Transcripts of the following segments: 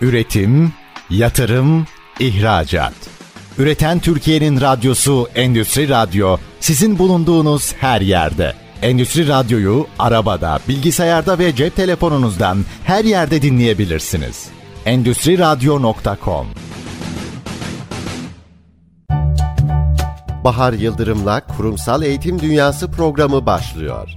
Üretim, yatırım, ihracat. Üreten Türkiye'nin radyosu Endüstri Radyo sizin bulunduğunuz her yerde. Endüstri Radyo'yu arabada, bilgisayarda ve cep telefonunuzdan her yerde dinleyebilirsiniz. Endüstri Radyo.com Bahar Yıldırım'la Kurumsal Eğitim Dünyası programı başlıyor.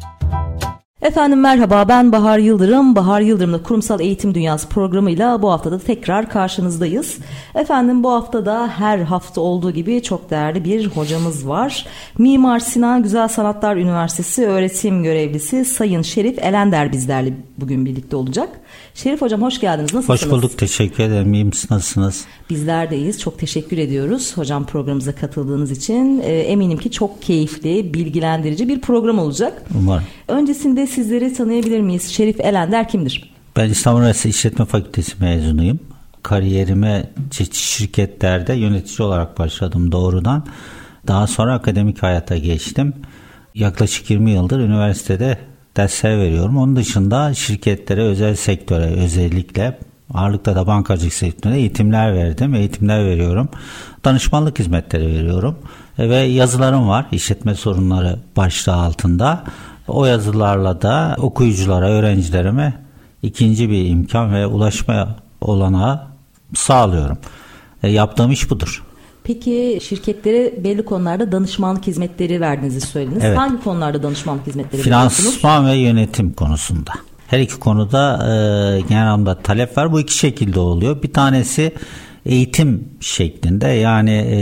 Efendim merhaba ben Bahar Yıldırım. Bahar Yıldırım'la Kurumsal Eğitim Dünyası programıyla bu haftada tekrar karşınızdayız. Efendim bu haftada her hafta olduğu gibi çok değerli bir hocamız var. Mimar Sinan Güzel Sanatlar Üniversitesi öğretim görevlisi Sayın Şerif Elender bizlerle bugün birlikte olacak. Şerif Hocam hoş geldiniz. Nasılsınız? Hoş bulduk. Teşekkür ederim. İyi misiniz? Nasılsınız? Bizler deyiz. Çok teşekkür ediyoruz hocam programımıza katıldığınız için. E, eminim ki çok keyifli, bilgilendirici bir program olacak. Umarım. Öncesinde sizleri tanıyabilir miyiz? Şerif Elender kimdir? Ben İstanbul Üniversitesi İşletme Fakültesi mezunuyum. Kariyerime çeşitli şirketlerde yönetici olarak başladım doğrudan. Daha sonra akademik hayata geçtim. Yaklaşık 20 yıldır üniversitede dersler veriyorum. Onun dışında şirketlere, özel sektöre özellikle ağırlıkta da bankacılık sektöründe eğitimler verdim. Eğitimler veriyorum. Danışmanlık hizmetleri veriyorum. Ve yazılarım var. işletme sorunları başlığı altında. O yazılarla da okuyuculara, öğrencilerime ikinci bir imkan ve ulaşma olanağı sağlıyorum. E, yaptığım iş budur. Peki şirketlere belli konularda danışmanlık hizmetleri verdiğinizi söylediniz. Evet. Hangi konularda danışmanlık hizmetleri Finansman ve yönetim konusunda. Her iki konuda e, genel anlamda talep var. Bu iki şekilde oluyor. Bir tanesi eğitim şeklinde yani e,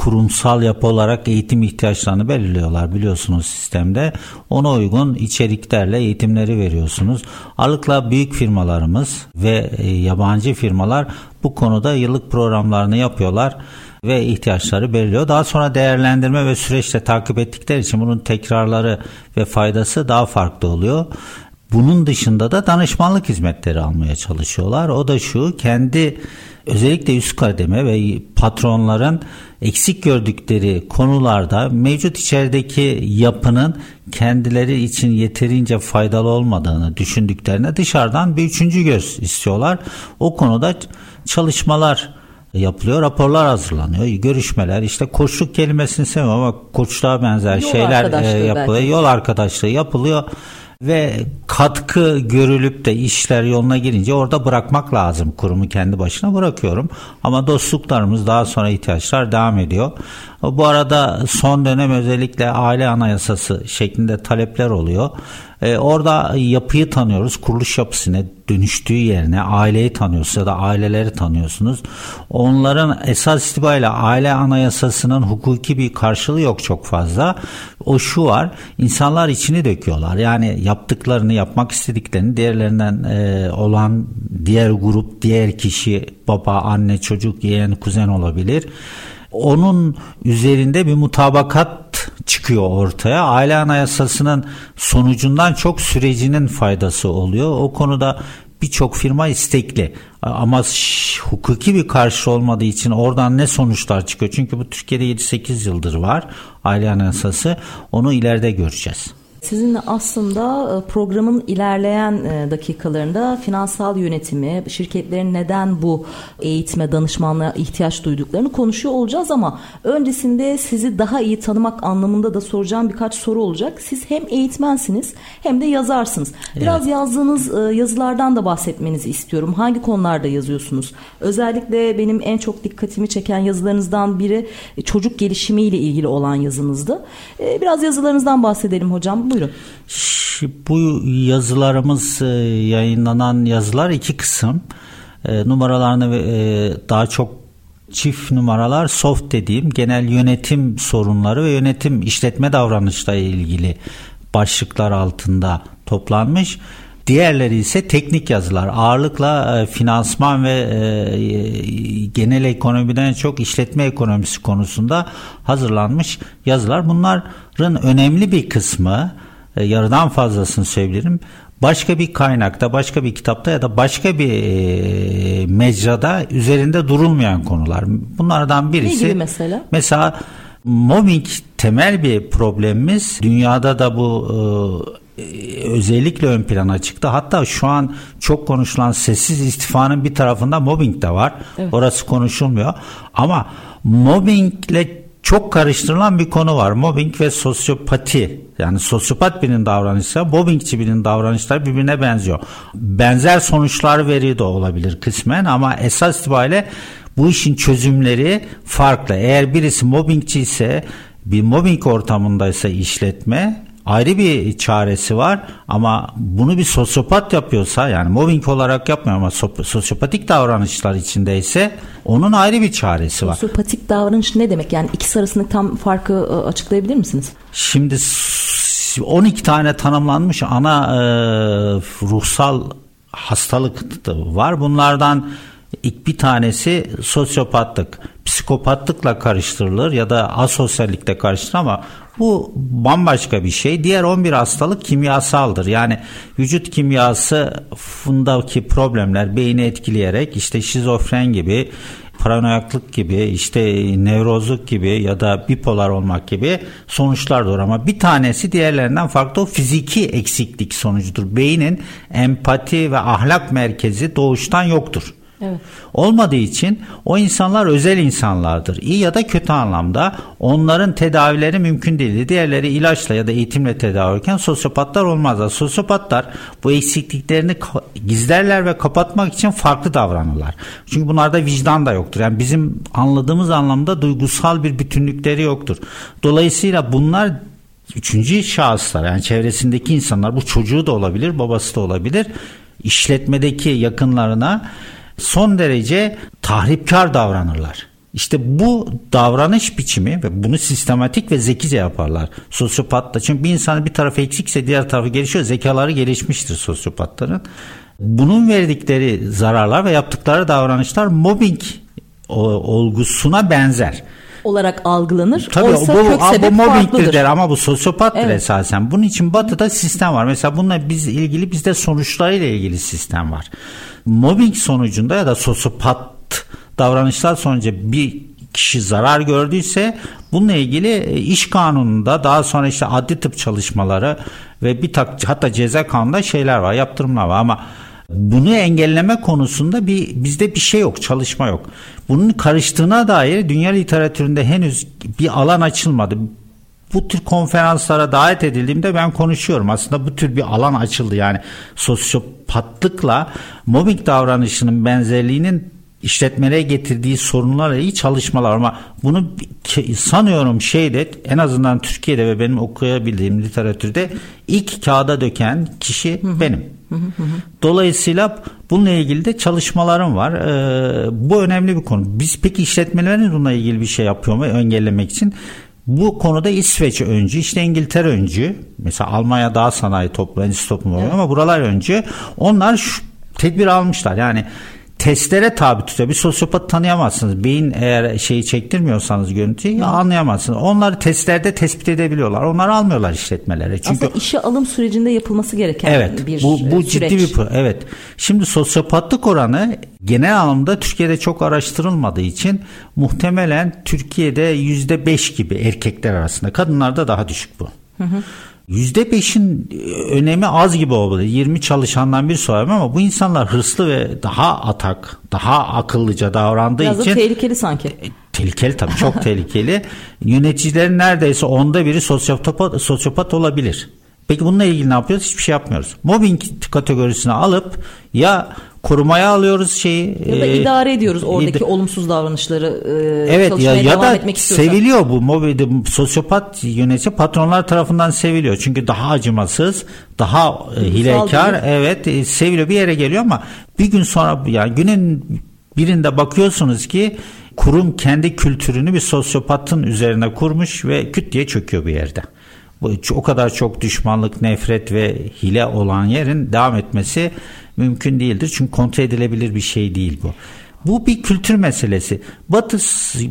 kurumsal yapı olarak eğitim ihtiyaçlarını belirliyorlar biliyorsunuz sistemde. Ona uygun içeriklerle eğitimleri veriyorsunuz. Ağırlıkla büyük firmalarımız ve e, yabancı firmalar bu konuda yıllık programlarını yapıyorlar ve ihtiyaçları belirliyor. Daha sonra değerlendirme ve süreçte takip ettikleri için bunun tekrarları ve faydası daha farklı oluyor. Bunun dışında da danışmanlık hizmetleri almaya çalışıyorlar. O da şu kendi özellikle üst kademe ve patronların eksik gördükleri konularda mevcut içerideki yapının kendileri için yeterince faydalı olmadığını düşündüklerine dışarıdan bir üçüncü göz istiyorlar. O konuda çalışmalar yapılıyor. Raporlar hazırlanıyor. Görüşmeler işte koçluk kelimesini sevmiyorum ama koçluğa benzer yol şeyler e, yapılıyor. Belki. Yol arkadaşlığı yapılıyor ve katkı görülüp de işler yoluna girince orada bırakmak lazım. Kurumu kendi başına bırakıyorum. Ama dostluklarımız daha sonra ihtiyaçlar devam ediyor. Bu arada son dönem özellikle aile anayasası şeklinde talepler oluyor. Ee, orada yapıyı tanıyoruz. Kuruluş yapısını dönüştüğü yerine aileyi tanıyorsunuz ya da aileleri tanıyorsunuz. Onların esas itibariyle aile anayasasının hukuki bir karşılığı yok çok fazla. O şu var. insanlar içini döküyorlar. Yani yaptıklarını yapmak istediklerini diğerlerinden e, olan diğer grup, diğer kişi baba, anne, çocuk, yeğen, kuzen olabilir onun üzerinde bir mutabakat çıkıyor ortaya. Aile anayasasının sonucundan çok sürecinin faydası oluyor. O konuda birçok firma istekli ama hukuki bir karşı olmadığı için oradan ne sonuçlar çıkıyor? Çünkü bu Türkiye'de 7-8 yıldır var aile anayasası onu ileride göreceğiz. Sizinle aslında e, programın ilerleyen e, dakikalarında finansal yönetimi, şirketlerin neden bu eğitime, danışmanlığa ihtiyaç duyduklarını konuşuyor olacağız ama öncesinde sizi daha iyi tanımak anlamında da soracağım birkaç soru olacak. Siz hem eğitmensiniz hem de yazarsınız. Biraz evet. yazdığınız e, yazılardan da bahsetmenizi istiyorum. Hangi konularda yazıyorsunuz? Özellikle benim en çok dikkatimi çeken yazılarınızdan biri çocuk gelişimiyle ilgili olan yazınızdı. Biraz yazılarınızdan bahsedelim hocam. Buyurun. Bu yazılarımız e, yayınlanan yazılar iki kısım. E, numaralarını e, daha çok çift numaralar soft dediğim genel yönetim sorunları ve yönetim işletme davranışla ilgili başlıklar altında toplanmış. Diğerleri ise teknik yazılar. Ağırlıkla e, finansman ve e, genel ekonomiden çok işletme ekonomisi konusunda hazırlanmış yazılar. Bunların önemli bir kısmı e, yarıdan fazlasını söyleyebilirim. Başka bir kaynakta, başka bir kitapta ya da başka bir e, mecrada üzerinde durulmayan konular. Bunlardan birisi. Ne gibi mesela? Mesela mobbing temel bir problemimiz. Dünyada da bu e, özellikle ön plana çıktı. Hatta şu an çok konuşulan sessiz istifanın bir tarafında mobbing de var. Evet. Orası konuşulmuyor. Ama mobbingle çok karıştırılan bir konu var. Mobbing ve sosyopati. Yani sosyopat birinin davranışı, mobbingçi birinin davranışları birbirine benziyor. Benzer sonuçlar veriyor da olabilir kısmen ama esas itibariyle bu işin çözümleri farklı. Eğer birisi mobbingçi ise bir mobbing ortamındaysa işletme ayrı bir çaresi var ama bunu bir sosyopat yapıyorsa yani mobbing olarak yapmıyor ama sosyopatik davranışlar içindeyse onun ayrı bir çaresi var. Sosyopatik davranış ne demek? Yani ikisi arasındaki tam farkı ıı, açıklayabilir misiniz? Şimdi 12 tane tanımlanmış ana e, ruhsal hastalık var. Bunlardan İlk bir tanesi sosyopatlık. Psikopatlıkla karıştırılır ya da asosyallikle karıştırılır ama bu bambaşka bir şey. Diğer 11 hastalık kimyasaldır. Yani vücut kimyası fundaki problemler beyni etkileyerek işte şizofren gibi paranoyaklık gibi işte nevrozluk gibi ya da bipolar olmak gibi sonuçlar doğur ama bir tanesi diğerlerinden farklı o fiziki eksiklik sonucudur. Beynin empati ve ahlak merkezi doğuştan yoktur. Evet. Olmadığı için o insanlar özel insanlardır. İyi ya da kötü anlamda onların tedavileri mümkün değildi. Diğerleri ilaçla ya da eğitimle tedavi olurken sosyopatlar olmazlar. Sosyopatlar bu eksikliklerini gizlerler ve kapatmak için farklı davranırlar. Çünkü bunlarda vicdan da yoktur. Yani bizim anladığımız anlamda duygusal bir bütünlükleri yoktur. Dolayısıyla bunlar üçüncü şahıslar yani çevresindeki insanlar bu çocuğu da olabilir babası da olabilir işletmedeki yakınlarına son derece tahripkar davranırlar. İşte bu davranış biçimi ve bunu sistematik ve zekice yaparlar. Sosyopatlar. Çünkü bir insanın bir tarafı eksikse diğer tarafı gelişiyor. Zekaları gelişmiştir sosyopatların. Bunun verdikleri zararlar ve yaptıkları davranışlar mobbing olgusuna benzer olarak algılanır. Tabii Oysa bu, kök sebep bu mobbingdir der ama bu sosyopattır evet. esasen. Bunun için batıda sistem var. Mesela bununla biz ilgili bizde sonuçlarıyla ilgili sistem var mobbing sonucunda ya da sosyopat davranışlar sonucu bir kişi zarar gördüyse bununla ilgili e, iş kanununda daha sonra işte adli tıp çalışmaları ve bir tak hatta ceza kanununda şeyler var yaptırımlar var ama bunu engelleme konusunda bir bizde bir şey yok, çalışma yok. Bunun karıştığına dair dünya literatüründe henüz bir alan açılmadı bu tür konferanslara davet edildiğimde ben konuşuyorum. Aslında bu tür bir alan açıldı. Yani sosyopatlıkla mobbing davranışının benzerliğinin işletmelere getirdiği sorunlarla iyi çalışmalar ama bunu sanıyorum şeyde en azından Türkiye'de ve benim okuyabildiğim literatürde ilk kağıda döken kişi benim. Dolayısıyla bununla ilgili de çalışmalarım var. Ee, bu önemli bir konu. Biz peki işletmelerin bununla ilgili bir şey yapıyor mu engellemek için? Bu konuda İsveç öncü, işte İngiltere öncü. Mesela Almanya daha sanayi toplumu, endüstri toplumu evet. ama buralar öncü. Onlar şu tedbir almışlar. Yani testlere tabi tutuyor. Bir sosyopat tanıyamazsınız. Beyin eğer şeyi çektirmiyorsanız görüntüyü anlayamazsınız. Onları testlerde tespit edebiliyorlar. Onları almıyorlar işletmelere. Çünkü Aslında işe alım sürecinde yapılması gereken evet, bir bu, bu süreç. ciddi bir evet. Şimdi sosyopatlık oranı genel anlamda Türkiye'de çok araştırılmadığı için muhtemelen Türkiye'de yüzde beş gibi erkekler arasında. Kadınlarda daha düşük bu. Hı hı. %5'in önemi az gibi oldu. 20 çalışandan bir sorum ama bu insanlar hırslı ve daha atak, daha akıllıca davrandığı Biraz için. Biraz tehlikeli sanki. E, tehlikeli tabii çok tehlikeli. Yöneticilerin neredeyse onda biri sosyopat, sosyopat olabilir. Peki bununla ilgili ne yapıyoruz? Hiçbir şey yapmıyoruz. Mobbing kategorisine alıp ya korumaya alıyoruz şeyi. Ya da e, idare ediyoruz oradaki id- olumsuz davranışları e, evet, ya, ya da etmek seviliyor bu mobil sosyopat yönetici patronlar tarafından seviliyor. Çünkü daha acımasız, daha e, hilekar evet e, seviliyor bir yere geliyor ama bir gün sonra yani günün birinde bakıyorsunuz ki kurum kendi kültürünü bir sosyopatın üzerine kurmuş ve küt diye çöküyor bir yerde o kadar çok düşmanlık, nefret ve hile olan yerin devam etmesi mümkün değildir. Çünkü kontrol edilebilir bir şey değil bu. Bu bir kültür meselesi. Batı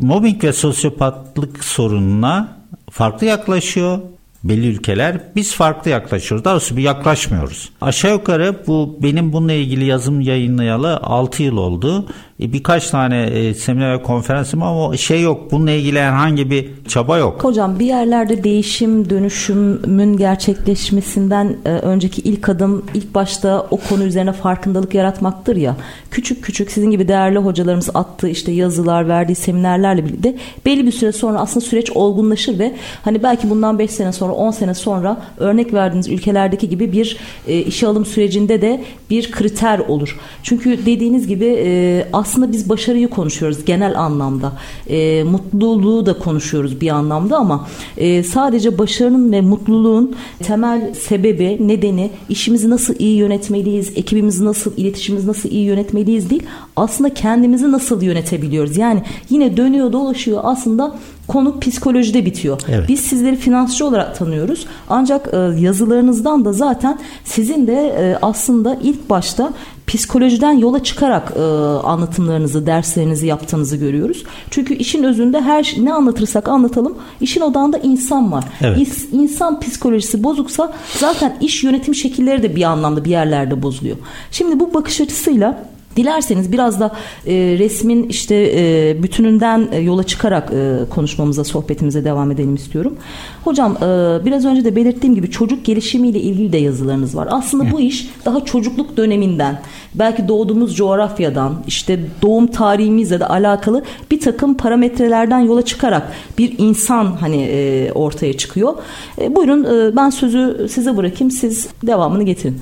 mobbing ve sosyopatlık sorununa farklı yaklaşıyor belli ülkeler. Biz farklı yaklaşıyoruz. Daha doğrusu bir yaklaşmıyoruz. Aşağı yukarı bu benim bununla ilgili yazım yayınlayalı 6 yıl oldu birkaç tane e, seminer ve konferansım ama şey yok. Bununla ilgili herhangi bir çaba yok. Hocam bir yerlerde değişim, dönüşümün gerçekleşmesinden e, önceki ilk adım ilk başta o konu üzerine farkındalık yaratmaktır ya. Küçük küçük sizin gibi değerli hocalarımız attığı işte yazılar, verdiği seminerlerle birlikte belli bir süre sonra aslında süreç olgunlaşır ve hani belki bundan 5 sene sonra 10 sene sonra örnek verdiğiniz ülkelerdeki gibi bir e, işe alım sürecinde de bir kriter olur. Çünkü dediğiniz gibi e, aslında biz başarıyı konuşuyoruz genel anlamda. E, mutluluğu da konuşuyoruz bir anlamda ama e, sadece başarının ve mutluluğun temel sebebi, nedeni işimizi nasıl iyi yönetmeliyiz, ekibimizi nasıl, iletişimimizi nasıl iyi yönetmeliyiz değil. Aslında kendimizi nasıl yönetebiliyoruz. Yani yine dönüyor dolaşıyor aslında konu psikolojide bitiyor. Evet. Biz sizleri finansçı olarak tanıyoruz. Ancak e, yazılarınızdan da zaten sizin de e, aslında ilk başta psikolojiden yola çıkarak e, anlatımlarınızı, derslerinizi yaptığınızı görüyoruz. Çünkü işin özünde her ne anlatırsak anlatalım, işin odağında insan var. Evet. İs, insan psikolojisi bozuksa zaten iş yönetim şekilleri de bir anlamda bir yerlerde bozuluyor. Şimdi bu bakış açısıyla Dilerseniz biraz da e, resmin işte e, bütününden e, yola çıkarak e, konuşmamıza, sohbetimize devam edelim istiyorum. Hocam e, biraz önce de belirttiğim gibi çocuk gelişimiyle ilgili de yazılarınız var. Aslında bu iş daha çocukluk döneminden, belki doğduğumuz coğrafyadan, işte doğum tarihimizle de alakalı bir takım parametrelerden yola çıkarak bir insan hani e, ortaya çıkıyor. E, buyurun e, ben sözü size bırakayım, siz devamını getirin.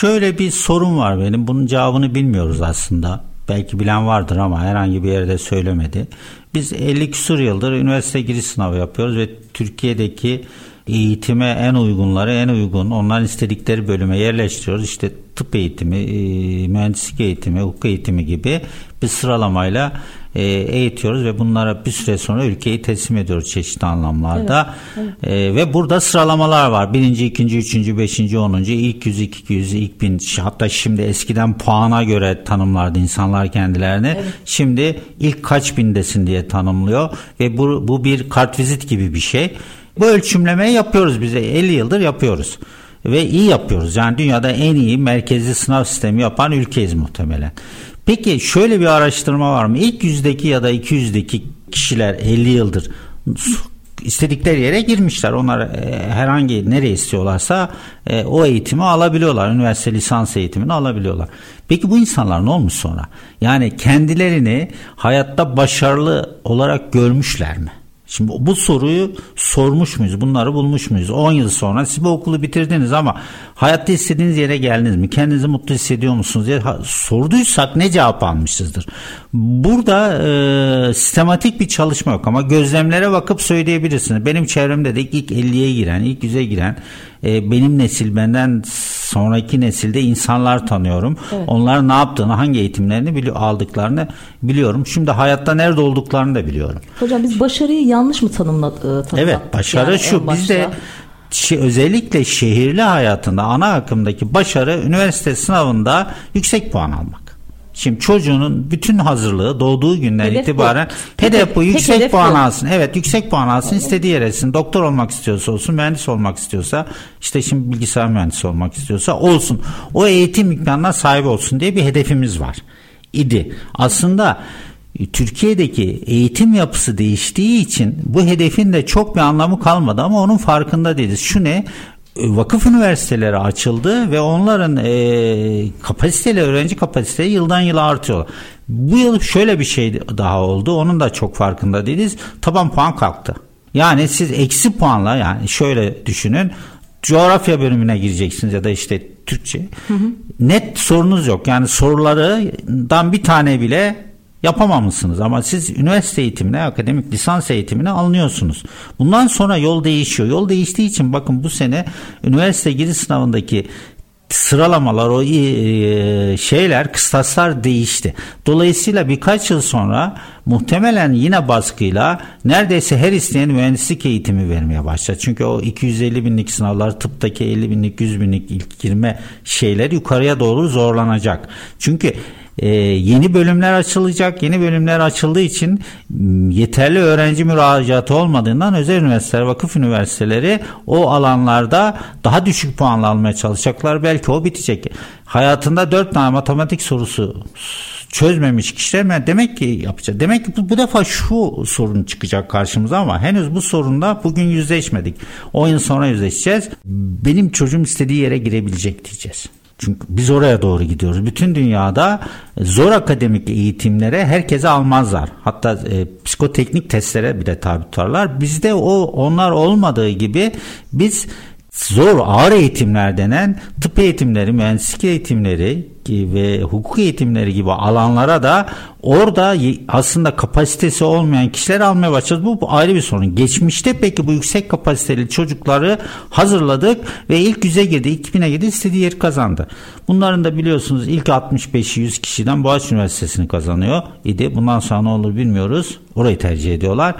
Şöyle bir sorun var benim, bunun cevabını bilmiyorum bilmiyoruz aslında. Belki bilen vardır ama herhangi bir yerde söylemedi. Biz 50 küsur yıldır üniversite giriş sınavı yapıyoruz ve Türkiye'deki eğitime en uygunları en uygun onların istedikleri bölüme yerleştiriyoruz. İşte tıp eğitimi, e, mühendislik eğitimi, hukuk eğitimi gibi bir sıralamayla e, eğitiyoruz ve bunlara bir süre sonra ülkeyi teslim ediyoruz çeşitli anlamlarda. Evet, evet. E, ve burada sıralamalar var. Birinci, ikinci, üçüncü, beşinci, onuncu, ilk yüz, iki yüz, ilk bin. Hatta şimdi eskiden puana göre tanımlardı insanlar kendilerini. Evet. Şimdi ilk kaç bindesin diye tanımlıyor ve bu, bu bir kartvizit gibi bir şey. Bu ölçümlemeyi yapıyoruz bize 50 yıldır yapıyoruz ve iyi yapıyoruz. Yani dünyada en iyi merkezi sınav sistemi yapan ülkeyiz muhtemelen. Peki şöyle bir araştırma var mı? İlk yüzdeki ya da iki yüzdeki kişiler 50 yıldır istedikleri yere girmişler. Onlar e, herhangi nereye istiyorlarsa e, o eğitimi alabiliyorlar. Üniversite lisans eğitimini alabiliyorlar. Peki bu insanlar ne olmuş sonra? Yani kendilerini hayatta başarılı olarak görmüşler mi? Şimdi bu soruyu sormuş muyuz? Bunları bulmuş muyuz? 10 yıl sonra siz bu okulu bitirdiniz ama hayatta istediğiniz yere geldiniz mi? Kendinizi mutlu hissediyor musunuz diye sorduysak ne cevap almışızdır? Burada e, sistematik bir çalışma yok ama gözlemlere bakıp söyleyebilirsiniz. Benim çevremde de ilk 50'ye giren, ilk 100'e giren e, benim nesil benden sonraki nesilde insanlar tanıyorum. Evet. Onlar ne yaptığını, hangi eğitimlerini biliyor, aldıklarını biliyorum. Şimdi hayatta nerede olduklarını da biliyorum. Hocam biz başarıyı yanlış mı tanımladık? Evet, başarı yani şu. Bizde özellikle şehirli hayatında ana akımdaki başarı üniversite sınavında yüksek puan almak. Şimdi çocuğunun bütün hazırlığı doğduğu günden hedef itibaren bu. hedef bu yüksek hedef puan bu. alsın. Evet yüksek puan alsın evet. istediği yere etsin. Doktor olmak istiyorsa olsun, mühendis olmak istiyorsa işte şimdi bilgisayar mühendisi olmak istiyorsa olsun. O eğitim imkanına sahip olsun diye bir hedefimiz var idi. Aslında Türkiye'deki eğitim yapısı değiştiği için bu hedefin de çok bir anlamı kalmadı ama onun farkında değiliz. Şu ne? Vakıf üniversiteleri açıldı ve onların e, kapasiteleri, öğrenci kapasiteleri yıldan yıla artıyor. Bu yıl şöyle bir şey daha oldu. Onun da çok farkında değiliz. Taban puan kalktı. Yani siz eksi puanla yani şöyle düşünün. Coğrafya bölümüne gireceksiniz ya da işte Türkçe. Hı hı. Net sorunuz yok. Yani sorulardan bir tane bile yapamamışsınız ama siz üniversite eğitimine, akademik lisans eğitimine alınıyorsunuz. Bundan sonra yol değişiyor. Yol değiştiği için bakın bu sene üniversite giriş sınavındaki sıralamalar o e, şeyler kıstaslar değişti. Dolayısıyla birkaç yıl sonra muhtemelen yine baskıyla neredeyse her isteyen mühendislik eğitimi vermeye başlar. Çünkü o 250 binlik sınavlar tıptaki 50 binlik 100 binlik ilk girme şeyler yukarıya doğru zorlanacak. Çünkü ee, yeni bölümler açılacak. Yeni bölümler açıldığı için yeterli öğrenci müracaatı olmadığından özel üniversiteler, vakıf üniversiteleri o alanlarda daha düşük puanla almaya çalışacaklar. Belki o bitecek. Hayatında dört tane matematik sorusu çözmemiş kişiler demek ki yapacak. Demek ki bu, bu defa şu sorun çıkacak karşımıza ama henüz bu sorunla bugün yüzleşmedik. 10 yıl sonra yüzleşeceğiz. Benim çocuğum istediği yere girebilecek diyeceğiz. Çünkü biz oraya doğru gidiyoruz. Bütün dünyada zor akademik eğitimlere herkese almazlar. Hatta e, psikoteknik testlere bile tabi tutarlar. Bizde o onlar olmadığı gibi biz zor ağır eğitimler denen tıp eğitimleri, mühendislik eğitimleri ve hukuk eğitimleri gibi alanlara da orada aslında kapasitesi olmayan kişiler almaya başladı. Bu, bu ayrı bir sorun. Geçmişte peki bu yüksek kapasiteli çocukları hazırladık ve ilk yüze girdi. 2000'e girdi istediği yeri kazandı. Bunların da biliyorsunuz ilk 65'i 100 kişiden Boğaziçi Üniversitesi'ni kazanıyor idi. Bundan sonra ne olur bilmiyoruz. Orayı tercih ediyorlar.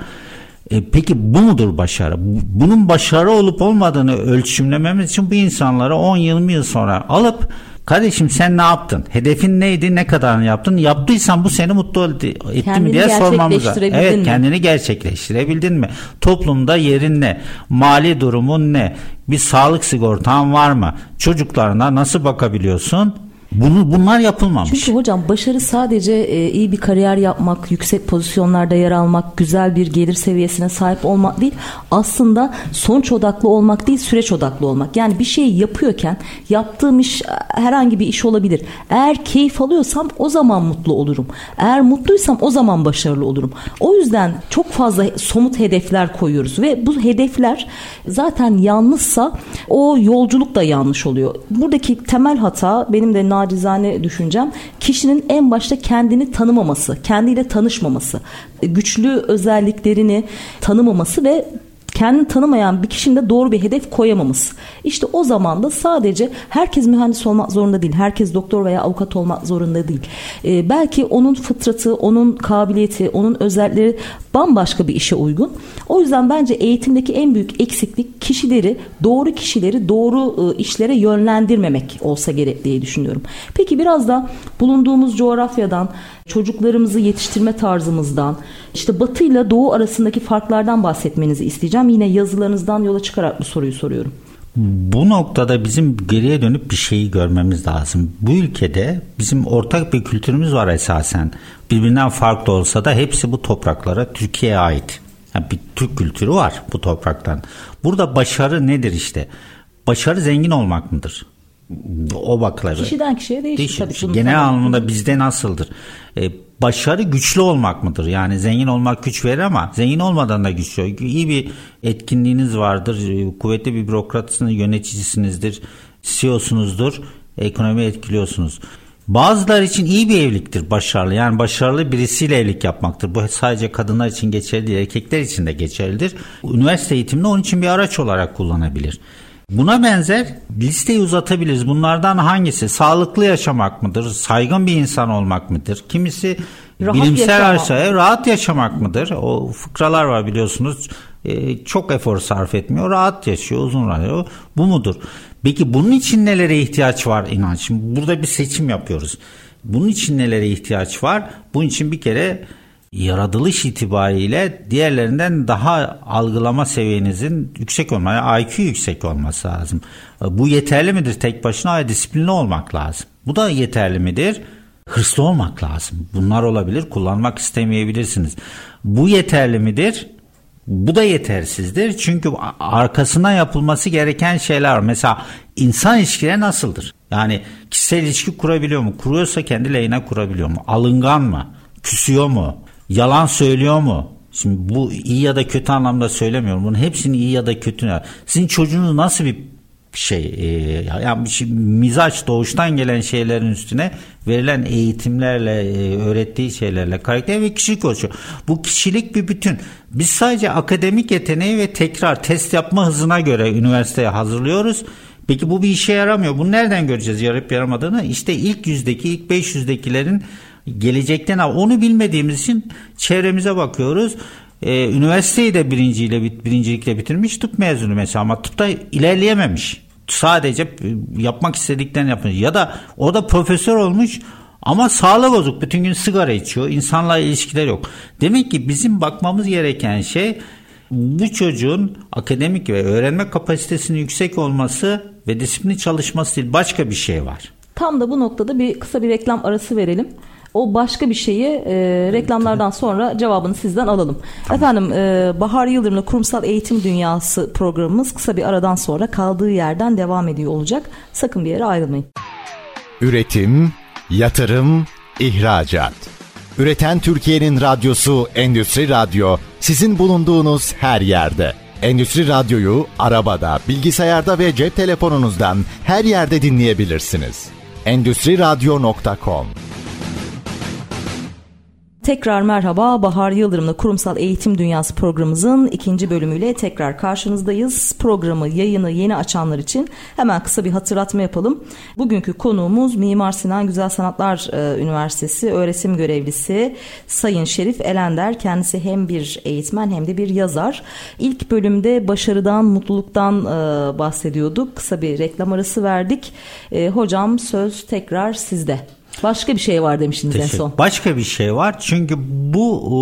E, peki bu mudur başarı? Bunun başarı olup olmadığını ölçümlememiz için bu insanları 10-20 yıl sonra alıp Kardeşim sen ne yaptın? Hedefin neydi? Ne kadarını yaptın? Yaptıysan bu seni mutlu etti kendini mi diye sormamız lazım. Evet mi? kendini gerçekleştirebildin mi? Toplumda yerin ne? Mali durumun ne? Bir sağlık sigortan var mı? Çocuklarına nasıl bakabiliyorsun? Bunu, bunlar yapılmamış. Çünkü hocam başarı sadece e, iyi bir kariyer yapmak, yüksek pozisyonlarda yer almak, güzel bir gelir seviyesine sahip olmak değil. Aslında sonuç odaklı olmak değil, süreç odaklı olmak. Yani bir şey yapıyorken yaptığım iş herhangi bir iş olabilir. Eğer keyif alıyorsam o zaman mutlu olurum. Eğer mutluysam o zaman başarılı olurum. O yüzden çok fazla somut hedefler koyuyoruz ve bu hedefler zaten yanlışsa o yolculuk da yanlış oluyor. Buradaki temel hata benim de nacizane düşüncem kişinin en başta kendini tanımaması, kendiyle tanışmaması, güçlü özelliklerini tanımaması ve kendini tanımayan bir kişinin de doğru bir hedef koyamaması. İşte o zaman da sadece herkes mühendis olmak zorunda değil. Herkes doktor veya avukat olmak zorunda değil. Ee, belki onun fıtratı, onun kabiliyeti, onun özellikleri bambaşka bir işe uygun. O yüzden bence eğitimdeki en büyük eksiklik kişileri, doğru kişileri doğru e, işlere yönlendirmemek olsa gerek diye düşünüyorum. Peki biraz da bulunduğumuz coğrafyadan, çocuklarımızı yetiştirme tarzımızdan, işte Batı ile Doğu arasındaki farklardan bahsetmenizi isteyeceğim. Yine yazılarınızdan yola çıkarak bu soruyu soruyorum. Bu noktada bizim geriye dönüp bir şeyi görmemiz lazım. Bu ülkede bizim ortak bir kültürümüz var esasen. Birbirinden farklı olsa da hepsi bu topraklara Türkiye'ye ait. Yani bir Türk kültürü var bu topraktan. Burada başarı nedir işte? Başarı zengin olmak mıdır? O bakları. Kişiden kişiye değişir, değişir. tabii. Genel anlamda bizde nasıldır? Ee, başarı güçlü olmak mıdır? Yani zengin olmak güç verir ama zengin olmadan da güçlü. İyi bir etkinliğiniz vardır. Kuvvetli bir bürokratsınız, yöneticisinizdir. CEO'sunuzdur. Ekonomi etkiliyorsunuz. Bazılar için iyi bir evliliktir başarılı. Yani başarılı birisiyle evlilik yapmaktır. Bu sadece kadınlar için geçerli değil, erkekler için de geçerlidir. Üniversite eğitimini onun için bir araç olarak kullanabilir. Buna benzer listeyi uzatabiliriz. Bunlardan hangisi? Sağlıklı yaşamak mıdır? Saygın bir insan olmak mıdır? Kimisi rahat bilimsel aşağıya rahat yaşamak mıdır? O fıkralar var biliyorsunuz. Ee, çok efor sarf etmiyor. Rahat yaşıyor, uzun yaşıyor. Bu mudur? Peki bunun için nelere ihtiyaç var inanç? Şimdi burada bir seçim yapıyoruz. Bunun için nelere ihtiyaç var? Bunun için bir kere yaratılış itibariyle diğerlerinden daha algılama seviyenizin yüksek olması, IQ yüksek olması lazım. Bu yeterli midir tek başına? Disiplinli olmak lazım. Bu da yeterli midir? Hırslı olmak lazım. Bunlar olabilir, kullanmak istemeyebilirsiniz. Bu yeterli midir? Bu da yetersizdir. Çünkü arkasına yapılması gereken şeyler var. Mesela insan ilişkileri nasıldır? Yani kişisel ilişki kurabiliyor mu? Kuruyorsa kendi lehine kurabiliyor mu? Alıngan mı? Küsüyor mu? Yalan söylüyor mu? Şimdi bu iyi ya da kötü anlamda söylemiyorum. Bunun hepsini iyi ya da kötü. Sizin çocuğunuz nasıl bir şey e, yani bir şey, mizaç doğuştan gelen şeylerin üstüne verilen eğitimlerle e, öğrettiği şeylerle karakter ve kişilik oluşuyor. Bu kişilik bir bütün. Biz sadece akademik yeteneği ve tekrar test yapma hızına göre üniversiteye hazırlıyoruz. Peki bu bir işe yaramıyor. Bunu nereden göreceğiz yarayıp yaramadığını? İşte ilk yüzdeki, ilk 500'dekilerin gelecekten onu bilmediğimiz için çevremize bakıyoruz. Ee, üniversiteyi de birinciyle birincilikle bitirmiş tıp mezunu mesela ama tıpta ilerleyememiş. Sadece yapmak istediklerini yapmış ya da o da profesör olmuş ama sağlığı bozuk. Bütün gün sigara içiyor. insanlarla ilişkiler yok. Demek ki bizim bakmamız gereken şey bu çocuğun akademik ve öğrenme kapasitesinin yüksek olması ve disiplini çalışması değil başka bir şey var. Tam da bu noktada bir kısa bir reklam arası verelim. O başka bir şeyi e, reklamlardan sonra cevabını sizden alalım. Efendim e, Bahar Yıldırım'la Kurumsal Eğitim Dünyası programımız kısa bir aradan sonra kaldığı yerden devam ediyor olacak. Sakın bir yere ayrılmayın. Üretim, yatırım, ihracat. Üreten Türkiye'nin radyosu Endüstri Radyo sizin bulunduğunuz her yerde. Endüstri Radyo'yu arabada, bilgisayarda ve cep telefonunuzdan her yerde dinleyebilirsiniz. Endüstri Radyo.com Tekrar merhaba. Bahar Yıldırım'la Kurumsal Eğitim Dünyası programımızın ikinci bölümüyle tekrar karşınızdayız. Programı, yayını yeni açanlar için hemen kısa bir hatırlatma yapalım. Bugünkü konuğumuz Mimar Sinan Güzel Sanatlar e, Üniversitesi öğretim görevlisi Sayın Şerif Elender. Kendisi hem bir eğitmen hem de bir yazar. İlk bölümde başarıdan, mutluluktan e, bahsediyorduk. Kısa bir reklam arası verdik. E, hocam söz tekrar sizde. Başka bir şey var demiştiniz en son. Başka bir şey var çünkü bu e,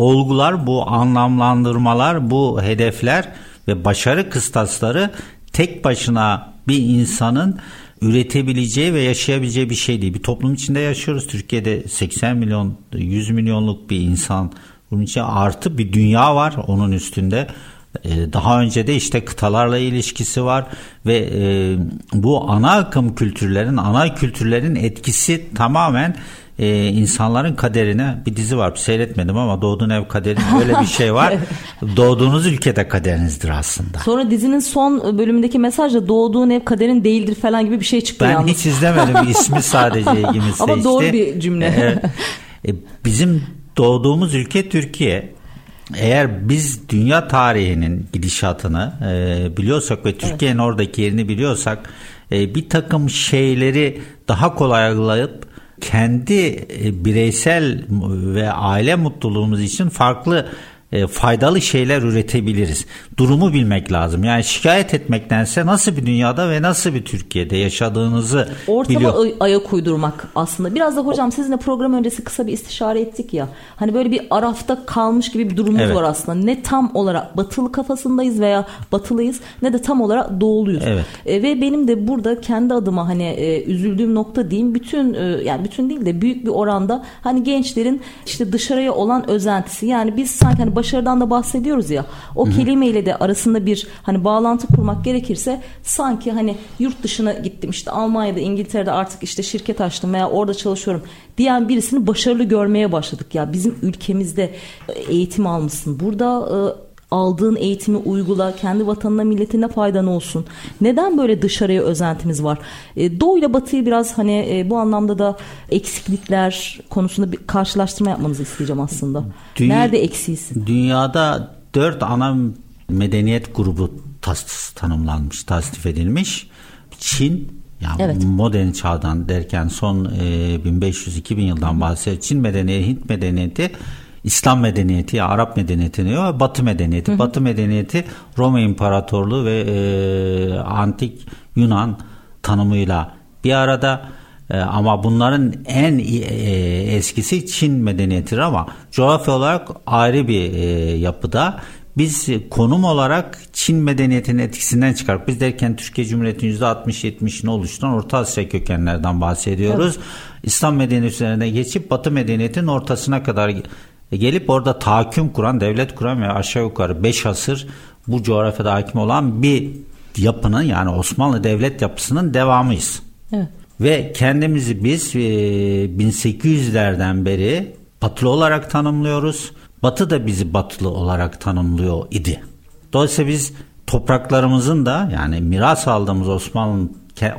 olgular, bu anlamlandırmalar, bu hedefler ve başarı kıstasları tek başına bir insanın üretebileceği ve yaşayabileceği bir şey değil. Bir toplum içinde yaşıyoruz. Türkiye'de 80 milyon, 100 milyonluk bir insan. Bunun için artı bir dünya var onun üstünde. Ee, daha önce de işte kıtalarla ilişkisi var ve e, bu ana akım kültürlerin, ana kültürlerin etkisi tamamen e, insanların kaderine bir dizi var seyretmedim ama doğduğun ev kaderin öyle bir şey var. Doğduğunuz ülkede kaderinizdir aslında. Sonra dizinin son bölümündeki mesajla doğduğun ev kaderin değildir falan gibi bir şey çıktı Ben yalnız. hiç izlemedim ismi sadece ilgimi seçti. Ama doğru bir cümle. E, bizim doğduğumuz ülke Türkiye. Eğer biz dünya tarihinin gidişatını e, biliyorsak ve Türkiye'nin oradaki yerini biliyorsak e, bir takım şeyleri daha kolay algılayıp kendi e, bireysel ve aile mutluluğumuz için farklı e, faydalı şeyler üretebiliriz. Durumu bilmek lazım. Yani şikayet etmektense nasıl bir dünyada ve nasıl bir Türkiye'de yaşadığınızı Ortama biliyor. ay- ayak uydurmak aslında. Biraz da hocam sizinle program öncesi kısa bir istişare ettik ya. Hani böyle bir arafta kalmış gibi bir durumumuz Evet. var aslında. Ne tam olarak batılı kafasındayız veya batılıyız ne de tam olarak doğuluyuz. Evet. E, ve benim de burada kendi adıma hani e, üzüldüğüm nokta diyeyim bütün e, yani bütün değil de büyük bir oranda hani gençlerin işte dışarıya olan özentisi yani biz sanki hani başarıdan da bahsediyoruz ya o kelimeyle de arasında bir hani bağlantı kurmak gerekirse sanki hani yurt dışına gittim işte Almanya'da İngiltere'de artık işte şirket açtım veya orada çalışıyorum diyen birisini başarılı görmeye başladık ya bizim ülkemizde e, eğitim almışsın burada e, aldığın eğitimi uygula, kendi vatanına milletine faydan olsun. Neden böyle dışarıya özentimiz var? E, Doğu ile Batı'yı biraz hani e, bu anlamda da eksiklikler konusunda bir karşılaştırma yapmanızı isteyeceğim aslında. Dünya- Nerede eksiyiz? Dünyada dört ana medeniyet grubu tas tanımlanmış, tasnif edilmiş. Çin, yani Evet. modern çağdan derken son e, 1500-2000 yıldan bahsediyor. Çin medeniyeti, Hint medeniyeti, İslam medeniyeti, ya Arap medeniyeti diyor, Batı medeniyeti. Batı medeniyeti Roma İmparatorluğu ve e, antik Yunan tanımıyla bir arada e, ama bunların en e, eskisi Çin medeniyetidir ama coğrafya olarak ayrı bir e, yapıda. Biz konum olarak Çin medeniyetinin etkisinden çıkar. Biz derken Türkiye Cumhuriyeti'nin %60-70'ini oluşturan Orta Asya kökenlerden bahsediyoruz. İslam medeniyeti üzerine geçip Batı medeniyetinin ortasına kadar ge- gelip orada tahakküm kuran, devlet kuran ve aşağı yukarı 5 asır bu coğrafyada hakim olan bir yapının yani Osmanlı devlet yapısının devamıyız. Evet. Ve kendimizi biz e, 1800'lerden beri batılı olarak tanımlıyoruz. Batı da bizi batılı olarak tanımlıyor idi. Dolayısıyla biz topraklarımızın da yani miras aldığımız Osmanlı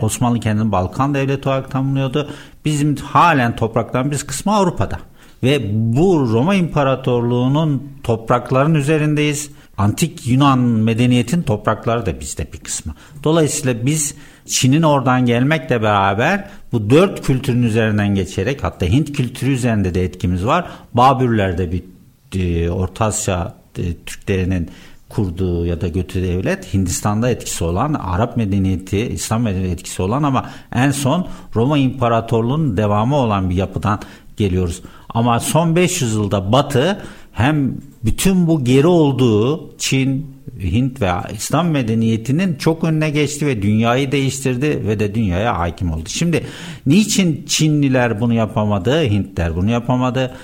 Osmanlı kendini Balkan devleti olarak tanımlıyordu. Bizim halen toprakların biz kısmı Avrupa'da. Ve bu Roma İmparatorluğu'nun toprakların üzerindeyiz. Antik Yunan medeniyetin toprakları da bizde bir kısmı. Dolayısıyla biz Çin'in oradan gelmekle beraber bu dört kültürün üzerinden geçerek hatta Hint kültürü üzerinde de etkimiz var. Babürler'de bir e, Orta Asya e, Türklerinin kurduğu ya da götürdüğü devlet Hindistan'da etkisi olan Arap medeniyeti, İslam medeniyeti etkisi olan ama en son Roma İmparatorluğu'nun devamı olan bir yapıdan geliyoruz. Ama son 500 yılda Batı hem bütün bu geri olduğu Çin, Hint ve İslam medeniyetinin çok önüne geçti ve dünyayı değiştirdi ve de dünyaya hakim oldu. Şimdi niçin Çinliler bunu yapamadı, Hintler bunu yapamadı?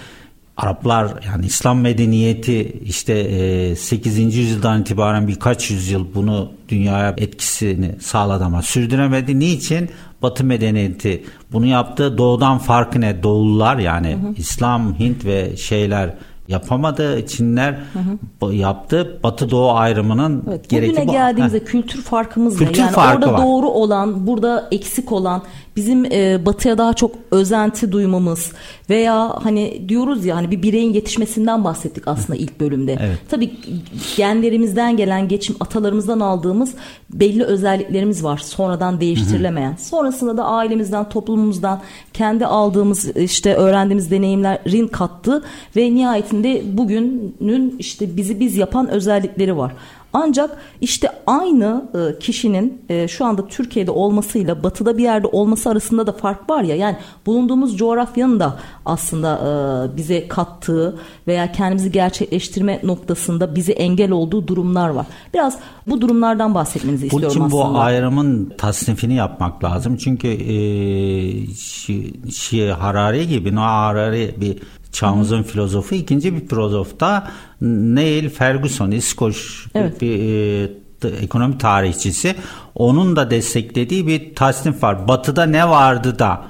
Araplar yani İslam medeniyeti işte 8. yüzyıldan itibaren birkaç yüzyıl bunu dünyaya etkisini sağladı ama sürdüremedi. Niçin? Batı medeniyeti bunu yaptı. Doğudan farkı ne? Doğullar yani hı hı. İslam, Hint ve şeyler yapamadı. Çinler hı hı. yaptı. Batı Doğu ayrımının evet, bugüne bu. geldiğimizde kültür farkımız kültür ne? Yani farkı orada var. doğru olan, burada eksik olan bizim e, batıya daha çok özenti duymamız veya hani diyoruz ya hani bir bireyin yetişmesinden bahsettik aslında ilk bölümde. Evet. Tabii genlerimizden gelen geçim atalarımızdan aldığımız belli özelliklerimiz var sonradan değiştirilemeyen. Sonrasında da ailemizden, toplumumuzdan kendi aldığımız işte öğrendiğimiz deneyimlerin kattığı ve nihayetinde bugünün işte bizi biz yapan özellikleri var. Ancak işte aynı e, kişinin e, şu anda Türkiye'de olmasıyla batıda bir yerde olması arasında da fark var ya. Yani bulunduğumuz coğrafyanın da aslında e, bize kattığı veya kendimizi gerçekleştirme noktasında bize engel olduğu durumlar var. Biraz bu durumlardan bahsetmenizi istiyorum Bunun için aslında. bu ayrımın tasnifini yapmak lazım. Çünkü e, Şi, Harari gibi Noah Harari bir çağımızın filozofu. ikinci bir filozof da Neil Ferguson, İskoç evet. bir e, ekonomi tarihçisi. Onun da desteklediği bir tasnif var. Batı'da ne vardı da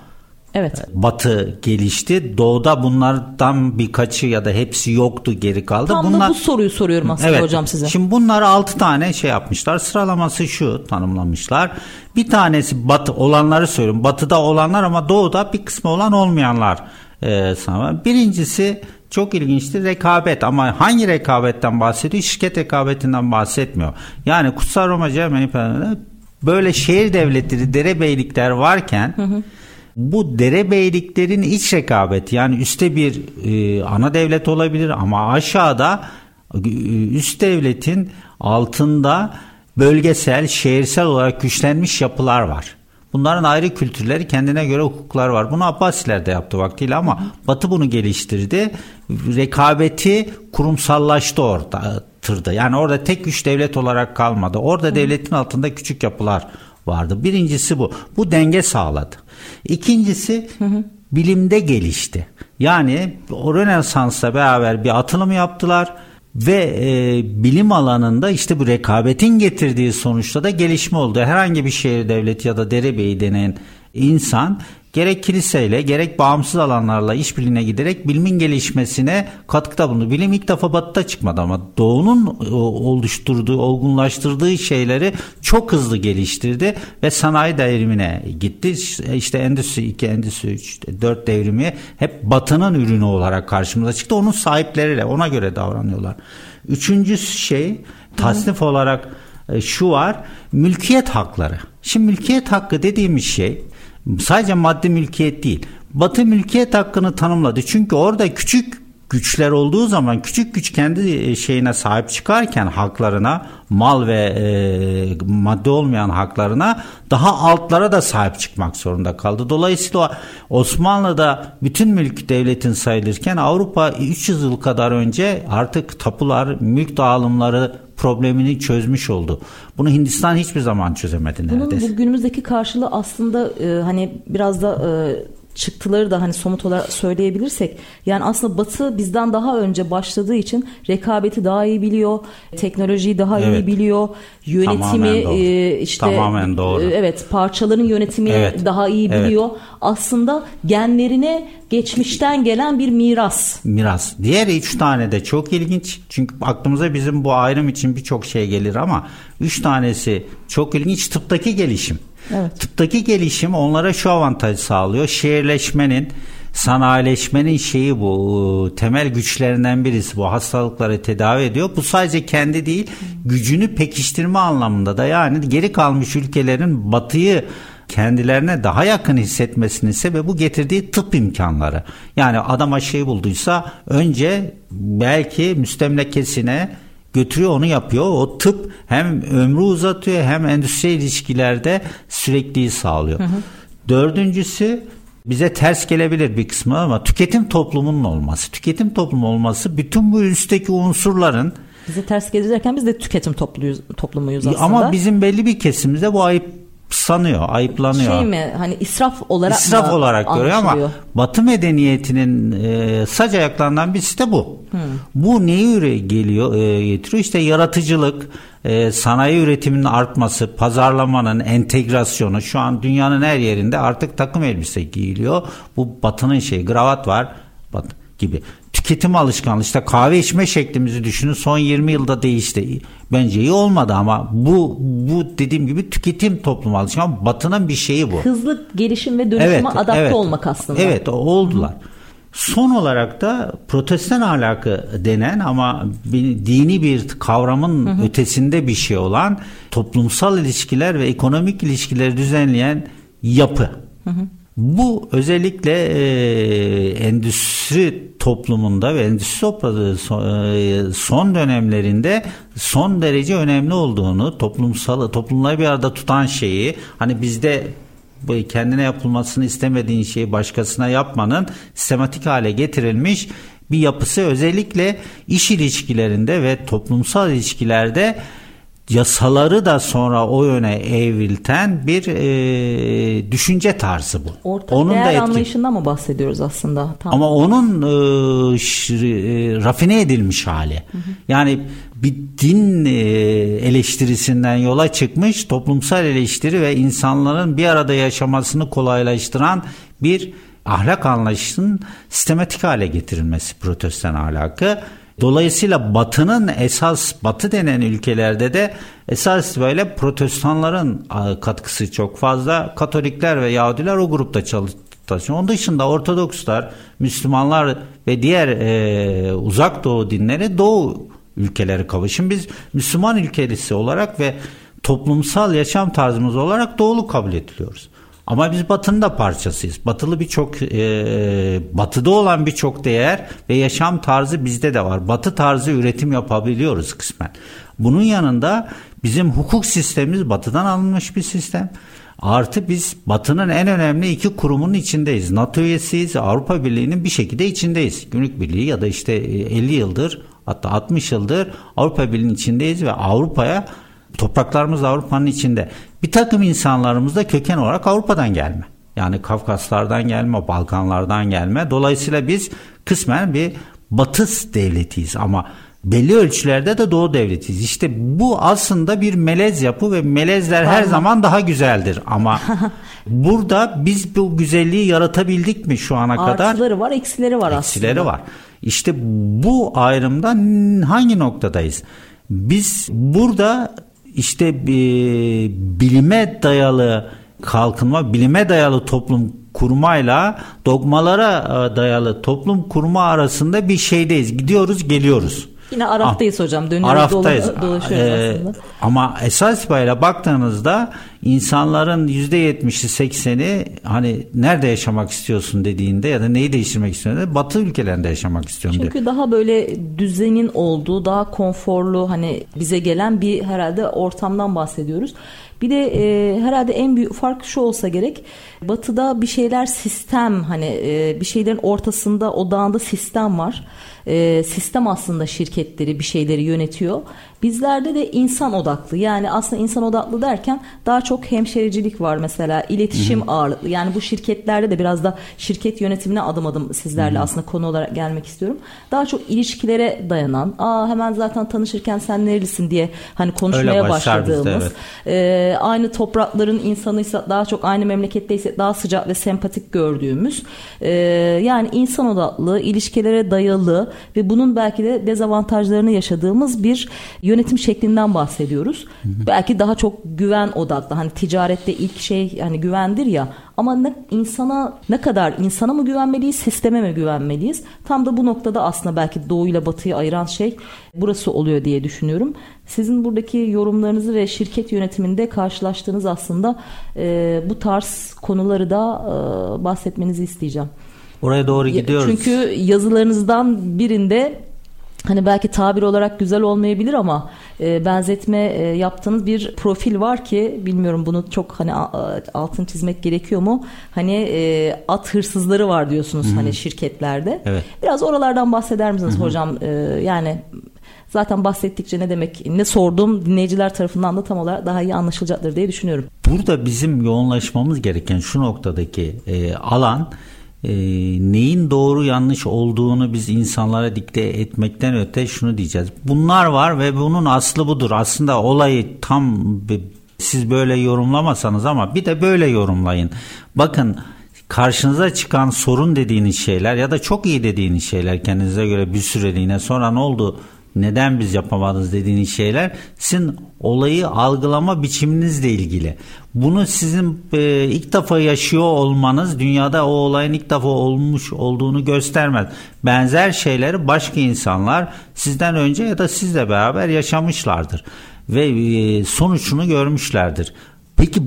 Evet. Batı gelişti. Doğuda bunlardan birkaçı ya da hepsi yoktu geri kaldı. Tam Bunlar... da bu soruyu soruyorum aslında evet. hocam size. Şimdi bunlar altı tane şey yapmışlar. Sıralaması şu tanımlamışlar. Bir tanesi batı olanları söylüyorum. Batıda olanlar ama doğuda bir kısmı olan olmayanlar e. Birincisi çok ilginçtir rekabet ama hangi rekabetten bahsediyor? Şirket rekabetinden bahsetmiyor. Yani Kutsal Roma Cermen böyle şehir devletleri, derebeylikler varken hı hı. bu derebeyliklerin iç rekabeti yani üstte bir e, ana devlet olabilir ama aşağıda e, üst devletin altında bölgesel, şehirsel olarak güçlenmiş yapılar var. Bunların ayrı kültürleri kendine göre hukuklar var. Bunu Abbasiler de yaptı vaktiyle ama Batı bunu geliştirdi. Rekabeti kurumsallaştı orada tırdı. Yani orada tek güç devlet olarak kalmadı. Orada devletin altında küçük yapılar vardı. Birincisi bu. Bu denge sağladı. İkincisi bilimde gelişti. Yani Rönesans'la beraber bir atılım yaptılar ve e, bilim alanında işte bu rekabetin getirdiği sonuçta da gelişme oldu. Herhangi bir şehir devleti ya da derebeyi denen insan gerek kiliseyle gerek bağımsız alanlarla işbirliğine giderek bilimin gelişmesine katkıda bulundu. Bilim ilk defa batıda çıkmadı ama doğunun e, oluşturduğu, olgunlaştırdığı şeyleri çok hızlı geliştirdi ve sanayi devrimine gitti. İşte Endüstri 2, Endüstri 3, 4 devrimi hep batının ürünü olarak karşımıza çıktı. Onun sahipleriyle ona göre davranıyorlar. Üçüncü şey tasnif olarak e, şu var mülkiyet hakları. Şimdi mülkiyet hakkı dediğimiz şey sadece maddi mülkiyet değil. Batı mülkiyet hakkını tanımladı. Çünkü orada küçük güçler olduğu zaman küçük güç kendi e, şeyine sahip çıkarken haklarına mal ve e, madde olmayan haklarına daha altlara da sahip çıkmak zorunda kaldı. Dolayısıyla Osmanlı'da bütün mülk devletin sayılırken Avrupa 300 yıl kadar önce artık tapular, mülk dağılımları problemini çözmüş oldu. Bunu Hindistan hiçbir zaman çözemedi neredeyse. Bunun günümüzdeki karşılığı aslında e, hani biraz da e, çıktıları da hani somut olarak söyleyebilirsek yani aslında Batı bizden daha önce başladığı için rekabeti daha iyi biliyor, teknolojiyi daha evet. iyi biliyor, yönetimi e, işte Tamamen doğru. E, evet parçaların yönetimini evet. daha iyi biliyor. Evet. Aslında genlerine geçmişten gelen bir miras. Miras. Diğer üç tane de çok ilginç. Çünkü aklımıza bizim bu ayrım için birçok şey gelir ama üç tanesi çok ilginç. Tıptaki gelişim. Evet. Tıptaki gelişim onlara şu avantajı sağlıyor. Şehirleşmenin, sanayileşmenin şeyi bu temel güçlerinden birisi bu hastalıkları tedavi ediyor. Bu sadece kendi değil gücünü pekiştirme anlamında da yani geri kalmış ülkelerin batıyı kendilerine daha yakın hissetmesinin sebebi bu getirdiği tıp imkanları. Yani adam aşıyı bulduysa önce belki müstemlekesine götürüyor onu yapıyor. O tıp hem ömrü uzatıyor hem endüstri ilişkilerde sürekliyi sağlıyor. Hı hı. Dördüncüsü bize ters gelebilir bir kısmı ama tüketim toplumunun olması. Tüketim toplumu olması bütün bu üstteki unsurların bize ters gelir biz de tüketim topluyuz, toplumuyuz aslında. Ama bizim belli bir kesimimizde bu ayıp sanıyor, ayıplanıyor. Şey mi hani israf olarak israf olarak görüyor ama Batı medeniyetinin e, sac ayaklarından birisi de bu. Hmm. Bu neyi geliyor e, getiriyor? İşte yaratıcılık, e, sanayi üretiminin artması, pazarlamanın entegrasyonu. Şu an dünyanın her yerinde artık takım elbise giyiliyor. Bu Batı'nın şeyi, gravat var. Batı gibi tüketim alışkanlığı işte kahve içme şeklimizi düşünün son 20 yılda değişti. Bence iyi olmadı ama bu bu dediğim gibi tüketim toplumu alışkanlığı batının bir şeyi bu. Hızlı gelişim ve dönüşüme evet, adapte evet, olmak aslında. Evet oldular. Son olarak da protestan ahlakı denen ama dini bir kavramın hı hı. ötesinde bir şey olan toplumsal ilişkiler ve ekonomik ilişkileri düzenleyen yapı. Hı hı. Bu özellikle e, endüstri toplumunda ve endüstri toprağı son dönemlerinde son derece önemli olduğunu toplumsal toplumları bir arada tutan şeyi hani bizde kendine yapılmasını istemediğin şeyi başkasına yapmanın sistematik hale getirilmiş bir yapısı. Özellikle iş ilişkilerinde ve toplumsal ilişkilerde yasaları da sonra o yöne evrilten bir e, düşünce tarzı bu. Ortak onun değer da etki... anlayışından mı bahsediyoruz aslında? Tam. Ama onun e, şi, e, rafine edilmiş hali. Hı hı. Yani bir din e, eleştirisinden yola çıkmış toplumsal eleştiri ve insanların bir arada yaşamasını kolaylaştıran bir ahlak anlayışının sistematik hale getirilmesi protestan ahlakı Dolayısıyla Batı'nın esas Batı denen ülkelerde de esas böyle protestanların katkısı çok fazla. Katolikler ve Yahudiler o grupta çalışıyor. Onun dışında Ortodokslar, Müslümanlar ve diğer e, uzak doğu dinleri doğu ülkeleri kavuşun. Biz Müslüman ülkesi olarak ve toplumsal yaşam tarzımız olarak doğulu kabul ediliyoruz. Ama biz Batı'nın da parçasıyız. Batılı birçok e, Batı'da olan birçok değer ve yaşam tarzı bizde de var. Batı tarzı üretim yapabiliyoruz kısmen. Bunun yanında bizim hukuk sistemimiz Batı'dan alınmış bir sistem. Artı biz Batı'nın en önemli iki kurumunun içindeyiz. NATO üyesiyiz, Avrupa Birliği'nin bir şekilde içindeyiz. Gümrük Birliği ya da işte 50 yıldır hatta 60 yıldır Avrupa Birliği'nin içindeyiz ve Avrupa'ya topraklarımız Avrupa'nın içinde. Bir takım insanlarımız da köken olarak Avrupa'dan gelme. Yani Kafkaslardan gelme, Balkanlardan gelme. Dolayısıyla biz kısmen bir batı devletiyiz ama belli ölçülerde de doğu devletiyiz. İşte bu aslında bir melez yapı ve melezler her zaman daha güzeldir ama burada biz bu güzelliği yaratabildik mi şu ana kadar? Artıları var, eksileri var eksileri aslında. var. İşte bu ayrımda hangi noktadayız? Biz burada işte e, bilime dayalı kalkınma, bilime dayalı toplum kurmayla dogmalara e, dayalı toplum kurma arasında bir şeydeyiz. Gidiyoruz, geliyoruz. Yine Araf'tayız ah, hocam. Dönüyoruz Araftayız. dolaşıyoruz ee, aslında. Ama esas itibariyle baktığınızda insanların %70'i 80'i hani nerede yaşamak istiyorsun dediğinde ya da neyi değiştirmek istiyorsun batı ülkelerinde yaşamak istiyorum Çünkü diyor. daha böyle düzenin olduğu daha konforlu hani bize gelen bir herhalde ortamdan bahsediyoruz. Bir de e, herhalde en büyük fark şu olsa gerek. Batı'da bir şeyler sistem hani e, bir şeylerin ortasında odağında sistem var e, sistem aslında şirketleri bir şeyleri yönetiyor. Bizlerde de insan odaklı yani aslında insan odaklı derken daha çok hemşericilik var mesela iletişim Hı-hı. ağırlıklı. Yani bu şirketlerde de biraz da şirket yönetimine adım adım sizlerle Hı-hı. aslında konu olarak gelmek istiyorum. Daha çok ilişkilere dayanan aa hemen zaten tanışırken sen nerelisin diye hani konuşmaya başladığımız evet. e, aynı toprakların insanıysa daha çok aynı memleketteyse daha sıcak ve sempatik gördüğümüz e, yani insan odaklı ilişkilere dayalı ve bunun belki de dezavantajlarını yaşadığımız bir yönetim şeklinden bahsediyoruz. Hı hı. Belki daha çok güven odaklı. Hani ticarette ilk şey hani güvendir ya ama ne, insana ne kadar insana mı güvenmeliyiz, sisteme mi güvenmeliyiz? Tam da bu noktada aslında belki doğu ile batıyı ayıran şey burası oluyor diye düşünüyorum. Sizin buradaki yorumlarınızı ve şirket yönetiminde karşılaştığınız aslında e, bu tarz konuları da e, bahsetmenizi isteyeceğim. Oraya doğru gidiyoruz. Çünkü yazılarınızdan birinde hani belki tabir olarak güzel olmayabilir ama e, benzetme e, yaptığınız bir profil var ki bilmiyorum bunu çok hani altın çizmek gerekiyor mu? Hani e, at hırsızları var diyorsunuz Hı-hı. hani şirketlerde. Evet. Biraz oralardan bahseder misiniz Hı-hı. hocam? E, yani zaten bahsettikçe ne demek ne sordum dinleyiciler tarafından da tam olarak daha iyi anlaşılacaktır diye düşünüyorum. Burada bizim yoğunlaşmamız gereken şu noktadaki e, alan e, neyin doğru yanlış olduğunu biz insanlara dikte etmekten öte şunu diyeceğiz. Bunlar var ve bunun aslı budur. Aslında olayı tam siz böyle yorumlamasanız ama bir de böyle yorumlayın. Bakın karşınıza çıkan sorun dediğiniz şeyler ya da çok iyi dediğiniz şeyler kendinize göre bir süreliğine sonra ne oldu neden biz yapamadınız dediğiniz şeyler sizin olayı algılama biçiminizle ilgili. Bunu sizin e, ilk defa yaşıyor olmanız dünyada o olayın ilk defa olmuş olduğunu göstermez. Benzer şeyleri başka insanlar sizden önce ya da sizle beraber yaşamışlardır ve e, sonuçunu görmüşlerdir. Peki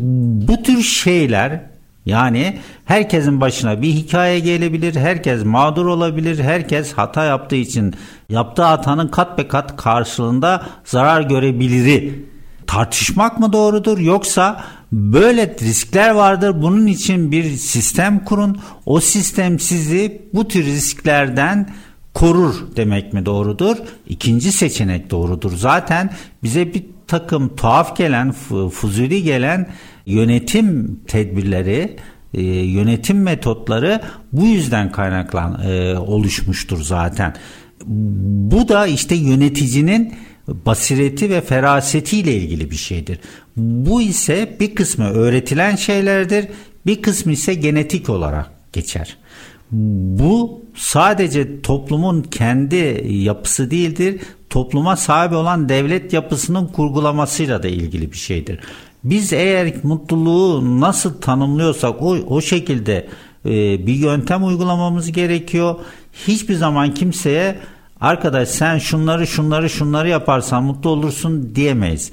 bu tür şeyler yani herkesin başına bir hikaye gelebilir, herkes mağdur olabilir, herkes hata yaptığı için yaptığı hatanın kat be kat karşılığında zarar görebiliri. Tartışmak mı doğrudur yoksa böyle riskler vardır bunun için bir sistem kurun o sistem sizi bu tür risklerden korur demek mi doğrudur? İkinci seçenek doğrudur. Zaten bize bir takım tuhaf gelen, fuzuli gelen yönetim tedbirleri e, yönetim metotları bu yüzden kaynaklan e, oluşmuştur zaten. Bu da işte yöneticinin basireti ve ferasetiyle ilgili bir şeydir. Bu ise bir kısmı öğretilen şeylerdir, bir kısmı ise genetik olarak geçer. Bu sadece toplumun kendi yapısı değildir, topluma sahip olan devlet yapısının kurgulamasıyla da ilgili bir şeydir. Biz eğer mutluluğu nasıl tanımlıyorsak o, o şekilde e, bir yöntem uygulamamız gerekiyor. Hiçbir zaman kimseye arkadaş sen şunları şunları şunları yaparsan mutlu olursun diyemeyiz.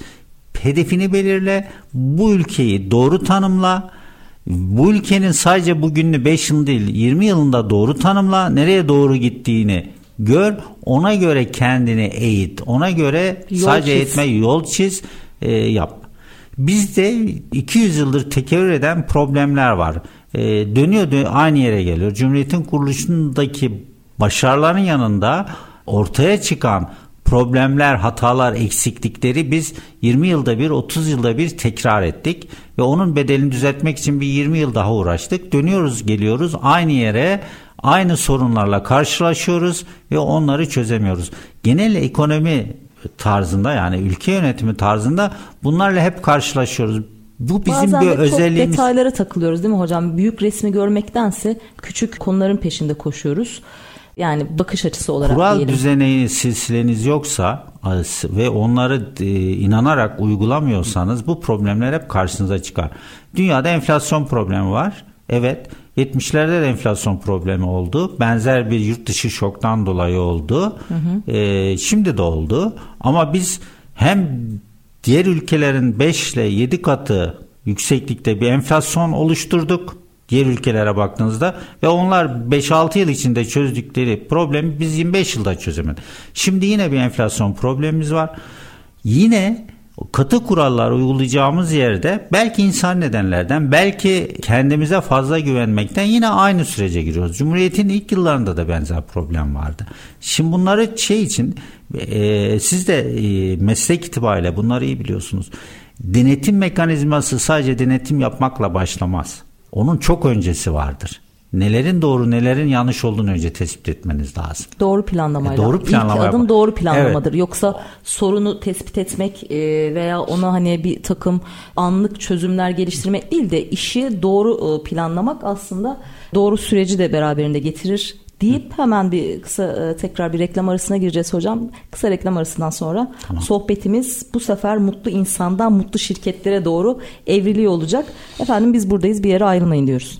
Hedefini belirle, bu ülkeyi doğru tanımla. Bu ülkenin sadece bugününü 5 yıl değil 20 yılında doğru tanımla. Nereye doğru gittiğini gör. Ona göre kendini eğit. Ona göre yol sadece çiz. eğitme yol çiz e, yap. Bizde 200 yıldır tekerrür eden problemler var. E, dönüyor, dönüyor aynı yere geliyor. Cumhuriyetin kuruluşundaki başarıların yanında ortaya çıkan problemler, hatalar, eksiklikleri biz 20 yılda bir, 30 yılda bir tekrar ettik ve onun bedelini düzeltmek için bir 20 yıl daha uğraştık. Dönüyoruz, geliyoruz aynı yere, aynı sorunlarla karşılaşıyoruz ve onları çözemiyoruz. Genel ekonomi tarzında yani ülke yönetimi tarzında bunlarla hep karşılaşıyoruz. Bu bizim Bazen bir de özelliğimiz. çok detaylara takılıyoruz değil mi hocam? Büyük resmi görmektense küçük konuların peşinde koşuyoruz. Yani bakış açısı olarak Kural diyelim. düzeni silsileniz yoksa ve onları e, inanarak uygulamıyorsanız bu problemler hep karşınıza çıkar. Dünyada enflasyon problemi var. Evet 70'lerde de enflasyon problemi oldu. Benzer bir yurt dışı şoktan dolayı oldu. Hı hı. Ee, şimdi de oldu. Ama biz hem diğer ülkelerin 5 ile 7 katı yükseklikte bir enflasyon oluşturduk. Diğer ülkelere baktığınızda ve onlar 5-6 yıl içinde çözdükleri problemi biz 25 yılda çözemedik. Şimdi yine bir enflasyon problemimiz var. Yine katı kurallar uygulayacağımız yerde belki insan nedenlerden belki kendimize fazla güvenmekten yine aynı sürece giriyoruz. Cumhuriyetin ilk yıllarında da benzer problem vardı. Şimdi bunları şey için e, siz de e, meslek itibariyle bunları iyi biliyorsunuz. Denetim mekanizması sadece denetim yapmakla başlamaz. Onun çok öncesi vardır nelerin doğru nelerin yanlış olduğunu önce tespit etmeniz lazım. Doğru planlamayla. E doğru planlama İlk adım doğru planlamadır. Evet. Yoksa sorunu tespit etmek e, veya ona hani bir takım anlık çözümler geliştirmek değil de işi doğru e, planlamak aslında doğru süreci de beraberinde getirir deyip hemen bir kısa e, tekrar bir reklam arasına gireceğiz hocam. Kısa reklam arasından sonra tamam. sohbetimiz bu sefer mutlu insandan mutlu şirketlere doğru evriliyor olacak. Efendim biz buradayız bir yere ayrılmayın diyoruz.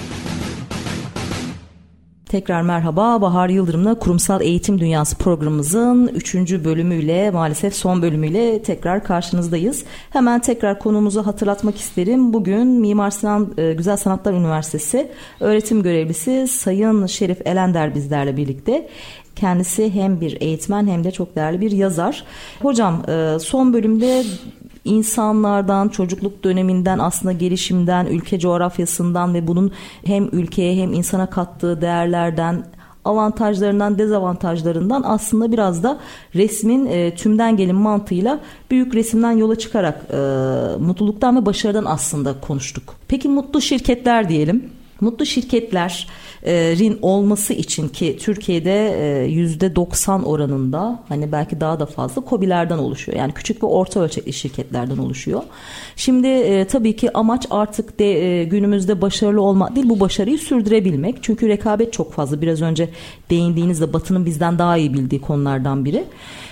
Tekrar merhaba. Bahar Yıldırım'la Kurumsal Eğitim Dünyası programımızın 3. bölümüyle maalesef son bölümüyle tekrar karşınızdayız. Hemen tekrar konumuzu hatırlatmak isterim. Bugün Mimar Sinan e, Güzel Sanatlar Üniversitesi öğretim görevlisi Sayın Şerif Elender bizlerle birlikte. Kendisi hem bir eğitmen hem de çok değerli bir yazar. Hocam e, son bölümde insanlardan, çocukluk döneminden aslında gelişimden, ülke coğrafyasından ve bunun hem ülkeye hem insana kattığı değerlerden avantajlarından dezavantajlarından aslında biraz da resmin e, tümden gelin mantığıyla büyük resimden yola çıkarak e, mutluluktan ve başarıdan aslında konuştuk. Peki mutlu şirketler diyelim. Mutlu şirketler rin olması için ki Türkiye'de yüzde 90 oranında hani belki daha da fazla kobilerden oluşuyor. Yani küçük ve orta ölçekli şirketlerden oluşuyor. Şimdi tabii ki amaç artık de günümüzde başarılı olmak değil bu başarıyı sürdürebilmek. Çünkü rekabet çok fazla. Biraz önce değindiğinizde Batı'nın bizden daha iyi bildiği konulardan biri.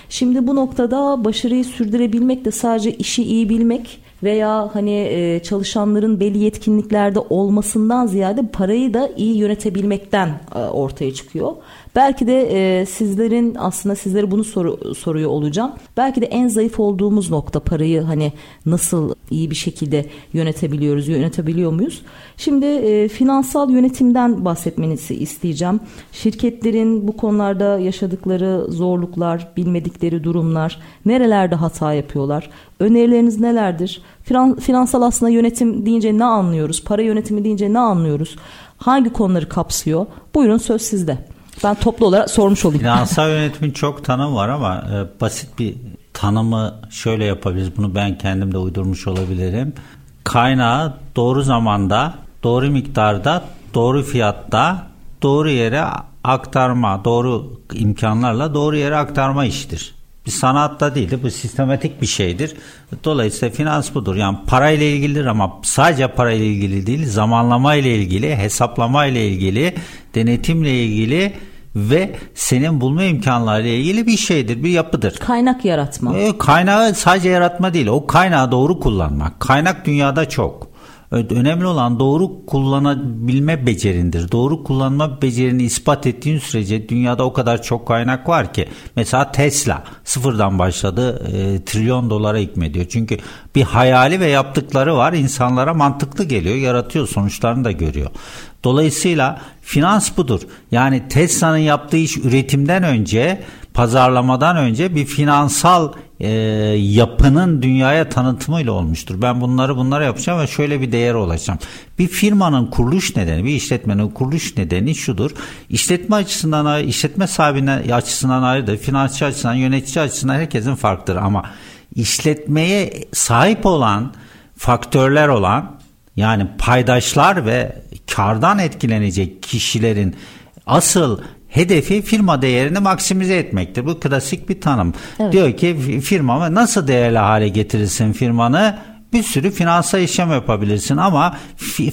Şimdi bu noktada başarıyı sürdürebilmek de sadece işi iyi bilmek veya hani e, çalışanların belli yetkinliklerde olmasından ziyade parayı da iyi yönetebilmekten e, ortaya çıkıyor. Belki de e, sizlerin aslında sizlere bunu soru, soruyor olacağım. Belki de en zayıf olduğumuz nokta parayı hani nasıl iyi bir şekilde yönetebiliyoruz, yönetebiliyor muyuz? Şimdi e, finansal yönetimden bahsetmenizi isteyeceğim. Şirketlerin bu konularda yaşadıkları zorluklar, bilmedikleri durumlar, nerelerde hata yapıyorlar? Önerileriniz nelerdir? Finansal aslında yönetim deyince ne anlıyoruz? Para yönetimi deyince ne anlıyoruz? Hangi konuları kapsıyor? Buyurun söz sizde. Ben toplu olarak sormuş olayım. Finansal yönetimin çok tanım var ama e, basit bir tanımı şöyle yapabiliriz. Bunu ben kendim de uydurmuş olabilirim. Kaynağı doğru zamanda, doğru miktarda, doğru fiyatta, doğru yere aktarma, doğru imkanlarla doğru yere aktarma işidir. Bir sanatta değildir, bu sistematik bir şeydir. Dolayısıyla finans budur. Yani parayla ilgilidir ama sadece parayla ilgili değil, zamanlama ile ilgili, hesaplama ile ilgili, denetimle ilgili ve senin bulma imkanlarıyla ilgili bir şeydir, bir yapıdır. Kaynak yaratma. E, kaynağı sadece yaratma değil, o kaynağı doğru kullanmak. Kaynak dünyada çok. Önemli olan doğru kullanabilme becerindir. Doğru kullanma becerini ispat ettiğin sürece dünyada o kadar çok kaynak var ki. Mesela Tesla sıfırdan başladı e, trilyon dolara hikmediyor. Çünkü bir hayali ve yaptıkları var insanlara mantıklı geliyor yaratıyor sonuçlarını da görüyor. Dolayısıyla finans budur. Yani Tesla'nın yaptığı iş üretimden önce, pazarlamadan önce bir finansal e, yapının dünyaya tanıtımıyla olmuştur. Ben bunları bunlara yapacağım ve şöyle bir değer olacağım. Bir firmanın kuruluş nedeni, bir işletmenin kuruluş nedeni şudur. İşletme açısından, işletme sahibinden açısından ayrıdır. Finansçı açısından, yönetici açısından herkesin farklıdır. Ama işletmeye sahip olan, faktörler olan yani paydaşlar ve kardan etkilenecek kişilerin asıl hedefi firma değerini maksimize etmektir. Bu klasik bir tanım. Evet. Diyor ki firma nasıl değerli hale getirirsin firmanı? Bir sürü finansal işlem yapabilirsin ama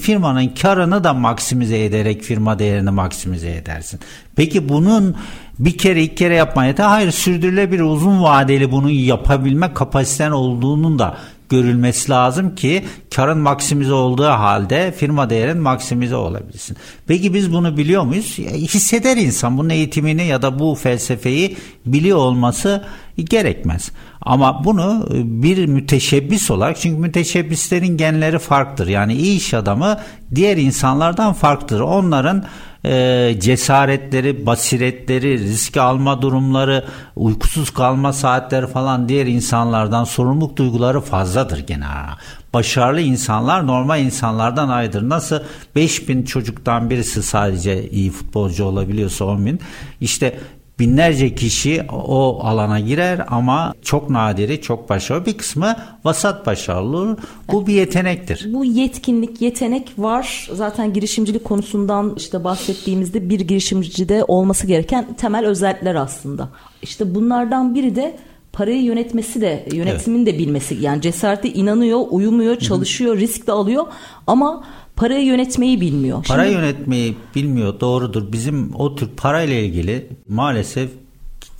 firmanın karını da maksimize ederek firma değerini maksimize edersin. Peki bunun bir kere iki kere yapmaya yeter. Hayır sürdürülebilir uzun vadeli bunu yapabilme kapasiten olduğunun da görülmesi lazım ki karın maksimize olduğu halde firma değerin maksimize olabilsin. Peki biz bunu biliyor muyuz? Hisseder insan bunun eğitimini ya da bu felsefeyi biliyor olması gerekmez. Ama bunu bir müteşebbis olarak çünkü müteşebbislerin genleri farklıdır. Yani iyi iş adamı diğer insanlardan farklıdır. Onların e, cesaretleri, basiretleri, risk alma durumları, uykusuz kalma saatleri falan diğer insanlardan sorumluluk duyguları fazladır genel Başarılı insanlar normal insanlardan ayrıdır. Nasıl 5000 çocuktan birisi sadece iyi futbolcu olabiliyorsa 10 bin. İşte binlerce kişi o alana girer ama çok nadiri, çok başarılı. Bir kısmı vasat başarılı olur. Bu bir yetenektir. Bu yetkinlik, yetenek var. Zaten girişimcilik konusundan işte bahsettiğimizde bir girişimcide olması gereken temel özellikler aslında. İşte bunlardan biri de parayı yönetmesi de yönetimin evet. de bilmesi yani cesareti inanıyor, uyumuyor, çalışıyor, Hı-hı. risk de alıyor ama parayı yönetmeyi bilmiyor. Para Şimdi, yönetmeyi bilmiyor doğrudur. Bizim o tür parayla ilgili maalesef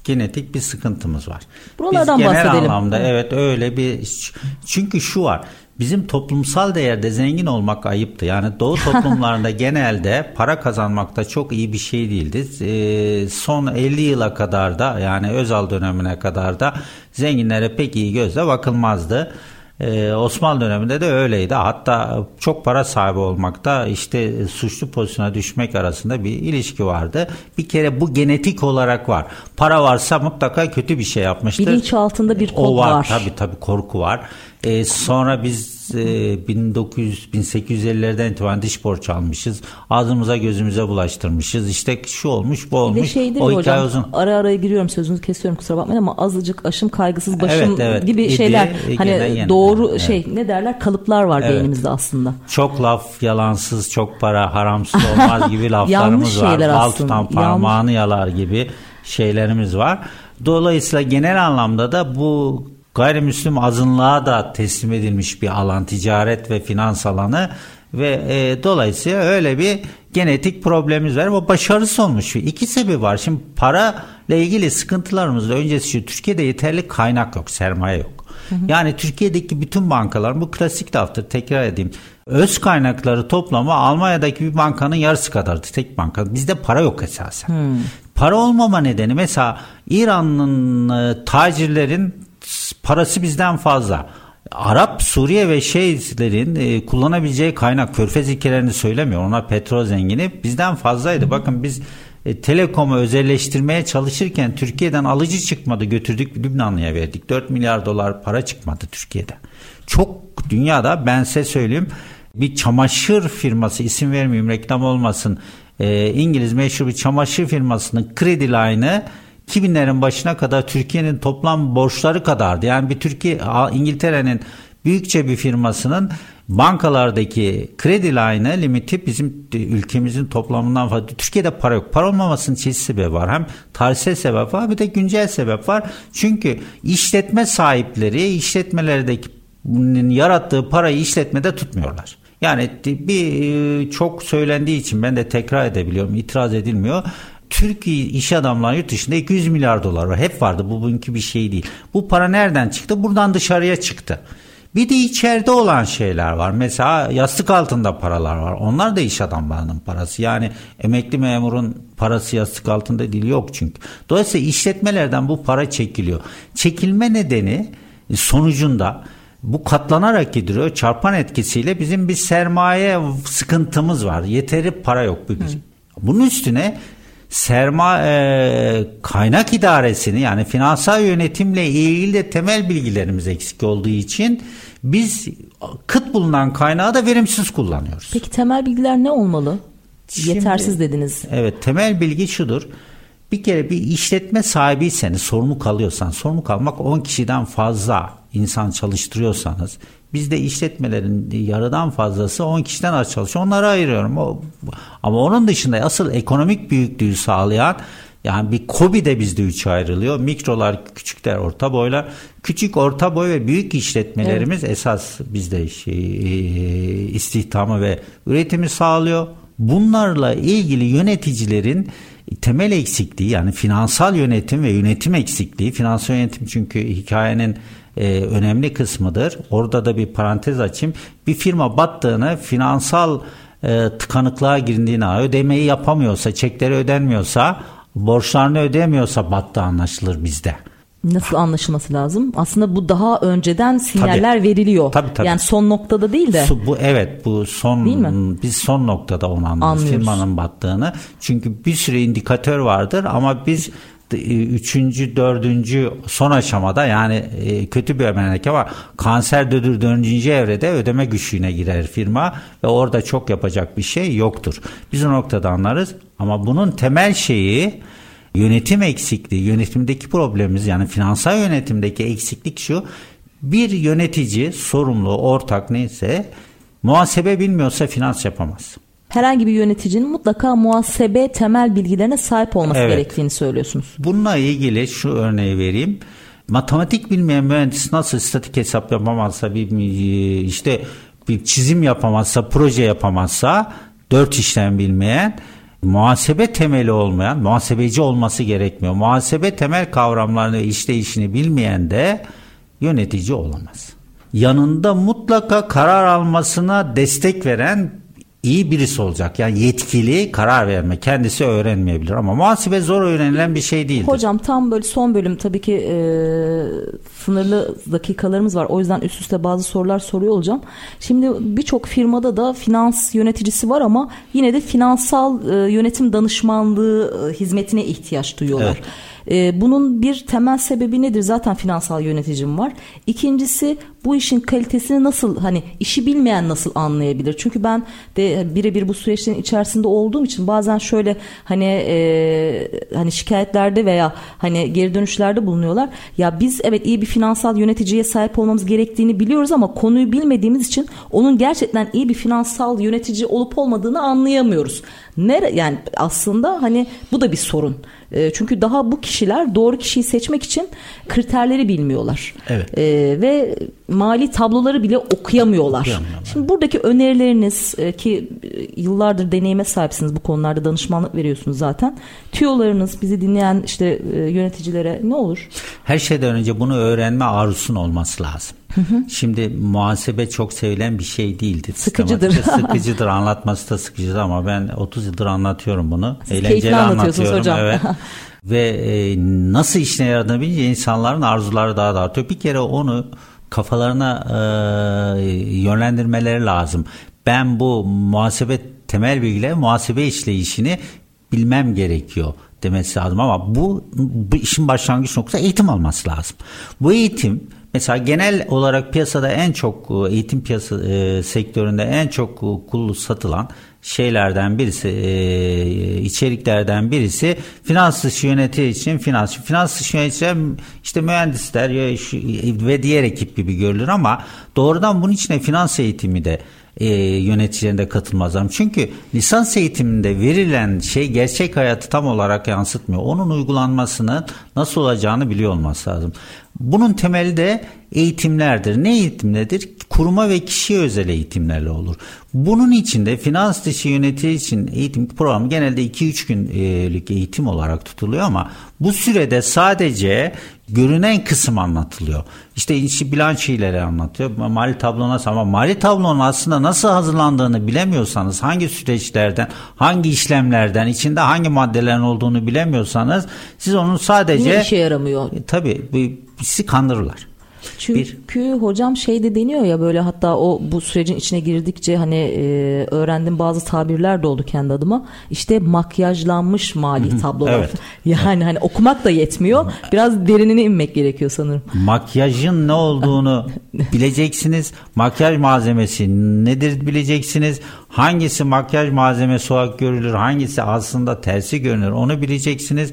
genetik bir sıkıntımız var. Buralardan Biz genel bahsedelim. anlamda evet öyle bir çünkü şu var. bizim toplumsal değerde zengin olmak ayıptı. Yani doğu toplumlarında genelde para kazanmakta çok iyi bir şey değildi. E, son 50 yıla kadar da yani Özal dönemine kadar da zenginlere pek iyi gözle bakılmazdı. Ee, Osmanlı döneminde de öyleydi. Hatta çok para sahibi olmakta işte suçlu pozisyona düşmek arasında bir ilişki vardı. Bir kere bu genetik olarak var. Para varsa mutlaka kötü bir şey yapmıştır. Bilinç altında bir kod o var. var. Tabii tabii korku var. Ee, sonra biz e, 1900 1850'lerden itibaren dış borç almışız. Ağzımıza gözümüze bulaştırmışız. İşte şu olmuş, bu olmuş. Bir de şeydir o hocam uzun. ara ara giriyorum sözünüzü kesiyorum kusura bakmayın ama azıcık aşım kaygısız başım Evet, evet. gibi İdi, şeyler hani gene. doğru Evet. şey ne derler kalıplar var Evet. beynimizde aslında. Çok laf yalansız, çok para haramsız olmaz gibi laflarımız var. şeyler Bal aslında, tutan yanlış. parmağını yalar gibi şeylerimiz var. Dolayısıyla genel anlamda da bu gayrimüslim azınlığa da teslim edilmiş bir alan ticaret ve finans alanı ve e, dolayısıyla öyle bir genetik problemimiz var. Bu başarısız olmuş. İki sebebi var. Şimdi para ile ilgili sıkıntılarımız da öncesi şu Türkiye'de yeterli kaynak yok, sermaye yok. Yani Türkiye'deki bütün bankalar bu klasik laftır tekrar edeyim. Öz kaynakları toplamı Almanya'daki bir bankanın yarısı kadardı tek banka. Bizde para yok esasen. Para olmama nedeni mesela İran'ın e, tacirlerin parası bizden fazla. Arap, Suriye ve şeylerin e, kullanabileceği kaynak körfez ülkelerini söylemiyor. Onlar petrol zengini bizden fazlaydı. Bakın biz e, telekomu özelleştirmeye çalışırken Türkiye'den alıcı çıkmadı götürdük Lübnanlı'ya verdik. 4 milyar dolar para çıkmadı Türkiye'de. Çok dünyada ben size söyleyeyim bir çamaşır firması isim vermeyeyim reklam olmasın e, İngiliz meşhur bir çamaşır firmasının kredi line'ı 2000'lerin başına kadar Türkiye'nin toplam borçları kadardı. Yani bir Türkiye İngiltere'nin büyükçe bir firmasının bankalardaki kredi line'ı limiti bizim ülkemizin toplamından fazla. Türkiye'de para yok. Para olmamasının çeşitli sebebi var. Hem tarihsel sebep var bir de güncel sebep var. Çünkü işletme sahipleri işletmelerdeki yarattığı parayı işletmede tutmuyorlar. Yani bir e, çok söylendiği için ben de tekrar edebiliyorum. itiraz edilmiyor. Türkiye iş adamları yurt dışında 200 milyar dolar var. Hep vardı. Bu bugünkü bir şey değil. Bu para nereden çıktı? Buradan dışarıya çıktı. Bir de içeride olan şeyler var. Mesela yastık altında paralar var. Onlar da iş adamlarının parası. Yani emekli memurun parası yastık altında değil yok çünkü. Dolayısıyla işletmelerden bu para çekiliyor. Çekilme nedeni sonucunda bu katlanarak gidiyor. Çarpan etkisiyle bizim bir sermaye sıkıntımız var. Yeteri para yok bugün. Bunun üstüne sermaye kaynak idaresini yani finansal yönetimle ilgili de temel bilgilerimiz eksik olduğu için biz kıt bulunan kaynağı da verimsiz kullanıyoruz. Peki temel bilgiler ne olmalı? Şimdi- Yetersiz dediniz. Evet temel bilgi şudur. Bir kere bir işletme sahibiyseniz sorumlu kalıyorsan sorumlu kalmak 10 kişiden fazla insan çalıştırıyorsanız bizde işletmelerin yarıdan fazlası 10 kişiden az çalışıyor. Onları ayırıyorum. O, ama onun dışında asıl ekonomik büyüklüğü sağlayan yani bir kobi de bizde üçe ayrılıyor. Mikrolar, küçükler, orta boylar. Küçük, orta boy ve büyük işletmelerimiz esas bizde şey, e, istihdamı ve üretimi sağlıyor. Bunlarla ilgili yöneticilerin temel eksikliği yani finansal yönetim ve yönetim eksikliği. Finansal yönetim çünkü hikayenin e, önemli kısmıdır. Orada da bir parantez açayım. Bir firma battığını finansal e, tıkanıklığa girdiğini ödemeyi yapamıyorsa, çekleri ödenmiyorsa, borçlarını ödeyemiyorsa battı anlaşılır bizde. Nasıl anlaşılması lazım? Aslında bu daha önceden sinyaller veriliyor. Tabii, tabii. Yani son noktada değil de. Bu evet bu son Değil mi? biz son noktada onu anlıyoruz Anlıyoruz. firmanın battığını. Çünkü bir sürü indikatör vardır ama biz üçüncü, dördüncü son aşamada yani e, kötü bir örnek ama kanser dödür dördüncü evrede ödeme güçlüğüne girer firma ve orada çok yapacak bir şey yoktur. Biz o noktada anlarız ama bunun temel şeyi yönetim eksikliği, yönetimdeki problemimiz yani finansal yönetimdeki eksiklik şu. Bir yönetici, sorumlu, ortak neyse muhasebe bilmiyorsa finans yapamaz. Herhangi bir yöneticinin mutlaka muhasebe temel bilgilerine sahip olması Evet. gerektiğini söylüyorsunuz. Bununla ilgili şu örneği vereyim. Matematik bilmeyen mühendis nasıl statik hesap yapamazsa bir işte bir çizim yapamazsa, proje yapamazsa, dört işlem bilmeyen muhasebe temeli olmayan, muhasebeci olması gerekmiyor. Muhasebe temel kavramlarını ve işleyişini bilmeyen de yönetici olamaz. yanında mutlaka karar almasına destek veren iyi birisi olacak. Yani yetkili karar verme. Kendisi öğrenmeyebilir ama muhasebe zor öğrenilen bir şey değildir. Hocam tam böyle son bölüm tabii ki e, sınırlı dakikalarımız var. O yüzden üst üste bazı sorular soruyor olacağım. Şimdi birçok firmada da finans yöneticisi var ama yine de finansal e, yönetim danışmanlığı e, hizmetine ihtiyaç duyuyorlar. Evet. E, bunun bir temel sebebi nedir? Zaten finansal yöneticim var. İkincisi bu işin kalitesini nasıl hani işi bilmeyen nasıl anlayabilir? Çünkü ben de birebir bu süreçlerin içerisinde olduğum için bazen şöyle hani e, hani şikayetlerde veya hani geri dönüşlerde bulunuyorlar. Ya biz evet iyi bir finansal yöneticiye sahip olmamız gerektiğini biliyoruz ama konuyu bilmediğimiz için onun gerçekten iyi bir finansal yönetici olup olmadığını anlayamıyoruz. Nere yani aslında hani bu da bir sorun. E, çünkü daha bu kişiler doğru kişiyi seçmek için kriterleri bilmiyorlar. Evet. E, ve mali tabloları bile okuyamıyorlar. okuyamıyorlar. Şimdi buradaki önerileriniz e, ki e, yıllardır deneyime sahipsiniz bu konularda danışmanlık veriyorsunuz zaten. Tüyolarınız bizi dinleyen işte e, yöneticilere ne olur? Her şeyden önce bunu öğrenme arzusun olması lazım. Hı hı. Şimdi muhasebe çok sevilen bir şey değildir. Sıkıcıdır. sıkıcıdır. Anlatması da sıkıcıdır ama ben 30 yıldır anlatıyorum bunu. Siz Eğlenceli anlatıyorum. Hocam. Evet. Ve e, nasıl işine yaradığını bilince insanların arzuları daha da artıyor. Bir kere onu kafalarına e, yönlendirmeleri lazım. Ben bu muhasebe temel bilgiler muhasebe işleyişini bilmem gerekiyor demesi lazım ama bu, bu işin başlangıç noktası eğitim alması lazım. Bu eğitim Mesela genel olarak piyasada en çok e, eğitim piyasa e, sektöründe en çok e, kullu satılan şeylerden birisi e, içeriklerden birisi finans dışı yönetici için finans finans dışı yöneticiler işte mühendisler ve diğer ekip gibi görülür ama doğrudan bunun içine finans eğitimi de e, yöneticilerinde katılmaz lazım. Çünkü lisans eğitiminde verilen şey gerçek hayatı tam olarak yansıtmıyor. Onun uygulanmasının nasıl olacağını biliyor olması lazım. Bunun temeli de eğitimlerdir. Ne eğitimlerdir? Kuruma ve kişiye özel eğitimlerle olur. Bunun içinde finans dışı yönetici için eğitim programı genelde 2-3 günlük eğitim olarak tutuluyor ama bu sürede sadece görünen kısım anlatılıyor. İşte işi bilançoları anlatıyor. Mali tablo nasıl ama mali tablonun aslında nasıl hazırlandığını bilemiyorsanız hangi süreçlerden, hangi işlemlerden, içinde hangi maddelerin olduğunu bilemiyorsanız siz onun sadece... Yine işe yaramıyor. E, tabii sizi kandırırlar. Çünkü bir, hocam şey de deniyor ya böyle hatta o bu sürecin içine girdikçe hani e, öğrendiğim bazı tabirler de oldu kendi adıma. İşte makyajlanmış mali tablolar. evet. Yani hani okumak da yetmiyor. Biraz derinine inmek gerekiyor sanırım. Makyajın ne olduğunu bileceksiniz. Makyaj malzemesi nedir bileceksiniz. Hangisi makyaj malzemesi olarak görülür, hangisi aslında tersi görünür onu bileceksiniz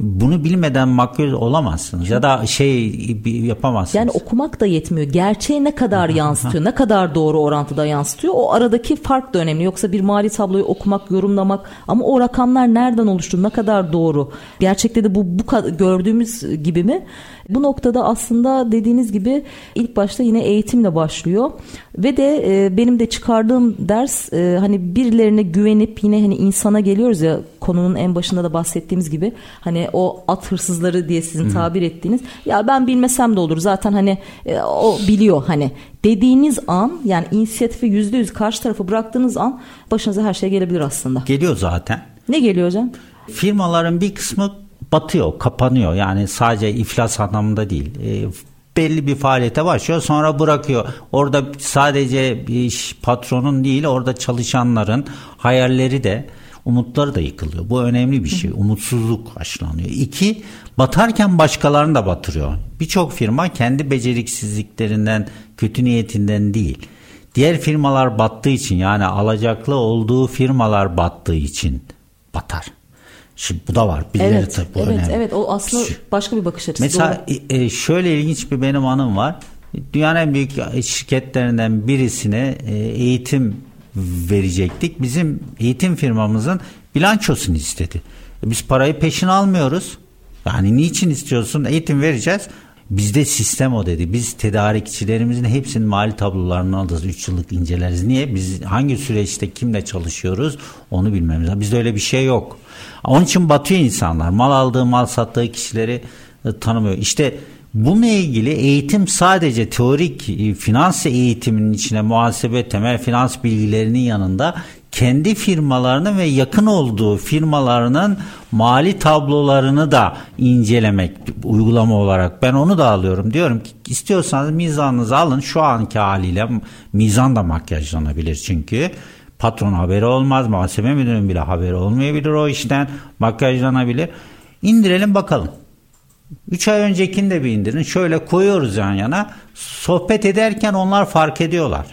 bunu bilmeden makyöz olamazsınız ya da şey yapamazsınız. Yani okumak da yetmiyor. Gerçeği ne kadar yansıtıyor, ne kadar doğru orantıda yansıtıyor. O aradaki fark da önemli. Yoksa bir mali tabloyu okumak, yorumlamak ama o rakamlar nereden oluştu, ne kadar doğru? Gerçekte de bu bu gördüğümüz gibi mi? Bu noktada aslında dediğiniz gibi ilk başta yine eğitimle başlıyor ve de e, benim de çıkardığım ders e, hani birilerine güvenip yine hani insana geliyoruz ya konunun en başında da bahsettiğimiz gibi hani o at hırsızları diye sizin Hı. tabir ettiğiniz ya ben bilmesem de olur zaten hani e, o biliyor hani dediğiniz an yani inisiyatifi yüzde yüz karşı tarafa bıraktığınız an başınıza her şey gelebilir aslında. Geliyor zaten. Ne geliyor hocam? Firmaların bir kısmı batıyor, kapanıyor. Yani sadece iflas anlamında değil. E, belli bir faaliyete başlıyor sonra bırakıyor. Orada sadece iş patronun değil orada çalışanların hayalleri de umutları da yıkılıyor. Bu önemli bir şey. Umutsuzluk aşılanıyor. İki, batarken başkalarını da batırıyor. Birçok firma kendi beceriksizliklerinden, kötü niyetinden değil. Diğer firmalar battığı için yani alacaklı olduğu firmalar battığı için batar. Şimdi bu da var. Birileri evet, tabii bu evet, önemli. Evet, o aslında başka bir bakış açısı. Mesela e, şöyle ilginç bir benim anım var. Dünyanın en büyük şirketlerinden birisine e, eğitim verecektik. Bizim eğitim firmamızın bilançosunu istedi. E, biz parayı peşin almıyoruz. Yani niçin istiyorsun? Eğitim vereceğiz. Bizde sistem o dedi. Biz tedarikçilerimizin hepsinin mali tablolarını alırız. 3 yıllık inceleriz. Niye? Biz hangi süreçte kimle çalışıyoruz onu bilmemiz lazım. Bizde öyle bir şey yok. Onun için batıyor insanlar. Mal aldığı, mal sattığı kişileri e, tanımıyor. İşte Bununla ilgili eğitim sadece teorik e, finans eğitiminin içine muhasebe temel finans bilgilerinin yanında kendi firmalarının ve yakın olduğu firmalarının mali tablolarını da incelemek uygulama olarak ben onu da alıyorum. Diyorum ki istiyorsanız mizanınızı alın şu anki haliyle mizan da makyajlanabilir çünkü patron haberi olmaz muhasebe müdürünün bile haberi olmayabilir o işten makyajlanabilir. İndirelim bakalım. 3 ay öncekini de bir indirin. Şöyle koyuyoruz yan yana. Sohbet ederken onlar fark ediyorlar.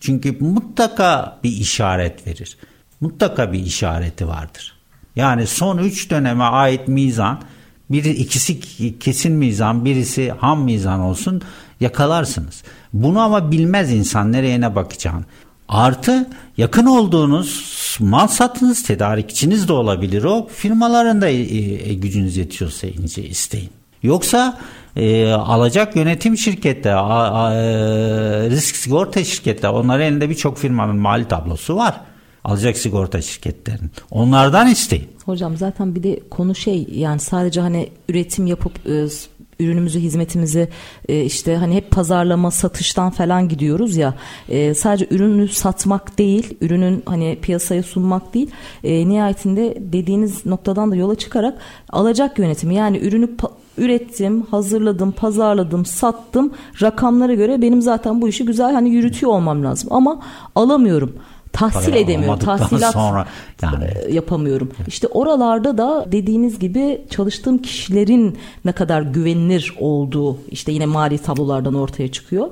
Çünkü mutlaka bir işaret verir. Mutlaka bir işareti vardır. Yani son 3 döneme ait mizan, biri ikisi kesin mizan, birisi ham mizan olsun yakalarsınız. Bunu ama bilmez insan nereye ne bakacağını. Artı yakın olduğunuz mal satınız tedarikçiniz de olabilir o. Firmaların da e, e, gücünüz yetiyorsa ince isteyin. Yoksa e, alacak yönetim şirkette, a, a, e, risk sigorta şirkette onların elinde birçok firmanın mali tablosu var. Alacak sigorta şirketlerin. Onlardan isteyin. Hocam zaten bir de konu şey yani sadece hani üretim yapıp e, ürünümüzü hizmetimizi e, işte hani hep pazarlama satıştan falan gidiyoruz ya e, sadece ürünü satmak değil ürünün hani piyasaya sunmak değil e, nihayetinde dediğiniz noktadan da yola çıkarak alacak yönetimi yani ürünü ürettim, hazırladım, pazarladım, sattım. Rakamlara göre benim zaten bu işi güzel hani yürütüyor olmam lazım ama alamıyorum tahsil edemiyorum. Tahsilat sonra yani e, yapamıyorum. İşte oralarda da dediğiniz gibi çalıştığım kişilerin ne kadar güvenilir olduğu işte yine mali tablolardan ortaya çıkıyor.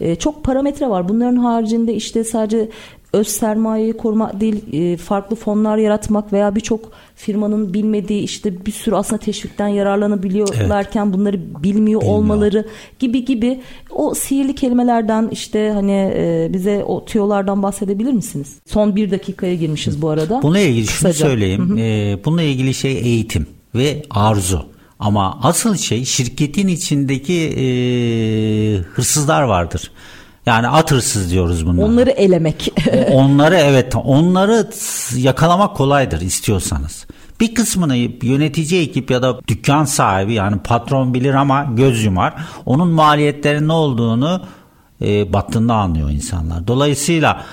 Ee, çok parametre var. Bunların haricinde işte sadece öz sermayeyi korumak değil e, farklı fonlar yaratmak veya birçok firmanın bilmediği işte bir sürü aslında teşvikten yararlanabiliyorlarken evet. bunları bilmiyor, bilmiyor olmaları gibi gibi o sihirli kelimelerden işte hani e, bize o tüyolardan bahsedebilir misiniz? Son bir dakikaya girmişiz bu arada. Bununla ilgili Kısaca. şunu söyleyeyim. Hı hı. E, bununla ilgili şey eğitim ve arzu. Ama asıl şey şirketin içindeki e, hırsızlar vardır. Yani at hırsız diyoruz bunlara. Onları elemek. onları evet onları yakalamak kolaydır istiyorsanız. Bir kısmını yönetici ekip ya da dükkan sahibi yani patron bilir ama göz yumar. Onun maliyetlerin ne olduğunu e, battığında anlıyor insanlar. Dolayısıyla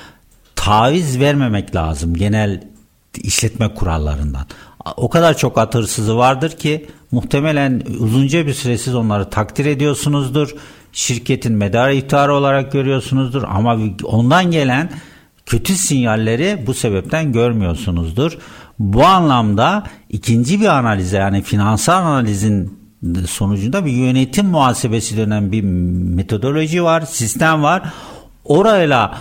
taviz vermemek lazım genel işletme kurallarından. O kadar çok at hırsızı vardır ki muhtemelen uzunca bir süre siz onları takdir ediyorsunuzdur şirketin medar ihtarı olarak görüyorsunuzdur ama ondan gelen kötü sinyalleri bu sebepten görmüyorsunuzdur. Bu anlamda ikinci bir analize yani finansal analizin sonucunda bir yönetim muhasebesi denen bir metodoloji var, sistem var. Orayla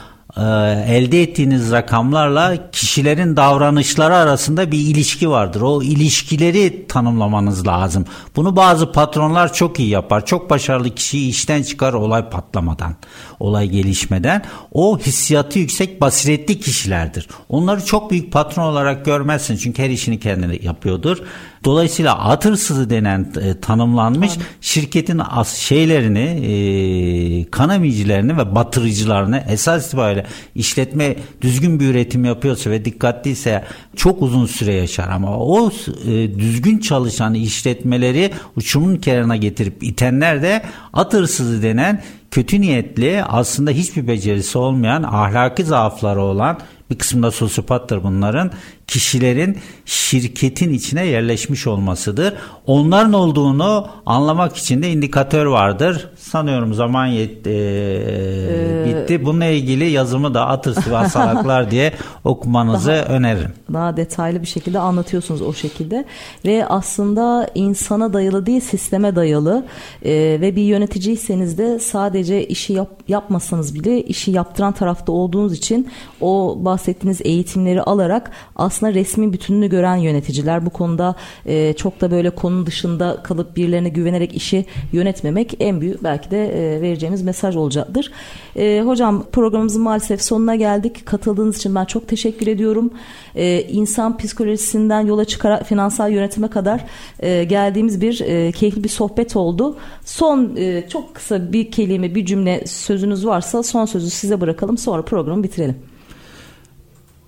elde ettiğiniz rakamlarla kişilerin davranışları arasında bir ilişki vardır. O ilişkileri tanımlamanız lazım. Bunu bazı patronlar çok iyi yapar. Çok başarılı kişiyi işten çıkar olay patlamadan, olay gelişmeden. O hissiyatı yüksek basiretli kişilerdir. Onları çok büyük patron olarak görmezsin çünkü her işini kendine yapıyordur. Dolayısıyla at hırsızı denen e, tanımlanmış Tabii. şirketin as şeylerini, e, kanamicilerini ve batırıcılarını esas itibariyle işletme düzgün bir üretim yapıyorsa ve dikkatliyse çok uzun süre yaşar ama o e, düzgün çalışan işletmeleri uçumun kenarına getirip itenler de at hırsızı denen kötü niyetli aslında hiçbir becerisi olmayan ahlaki zaafları olan bir kısmında sosyopattır bunların kişilerin şirketin içine yerleşmiş olmasıdır. Onların olduğunu anlamak için de indikatör vardır. Sanıyorum zaman yetti, ee, bitti. Bununla ilgili yazımı da Atır Sivas Salaklar diye okumanızı daha, öneririm. Daha detaylı bir şekilde anlatıyorsunuz o şekilde. Ve aslında insana dayalı değil sisteme dayalı ee, ve bir yöneticiyseniz de sadece işi yap, yapmasanız bile işi yaptıran tarafta olduğunuz için o bahsettiğiniz eğitimleri alarak aslında aslında resmi bütününü gören yöneticiler bu konuda e, çok da böyle konunun dışında kalıp birilerine güvenerek işi yönetmemek en büyük belki de e, vereceğimiz mesaj olacaktır. E, hocam programımızın maalesef sonuna geldik. Katıldığınız için ben çok teşekkür ediyorum. E, insan psikolojisinden yola çıkarak finansal yönetime kadar e, geldiğimiz bir e, keyifli bir sohbet oldu. Son e, çok kısa bir kelime bir cümle sözünüz varsa son sözü size bırakalım sonra programı bitirelim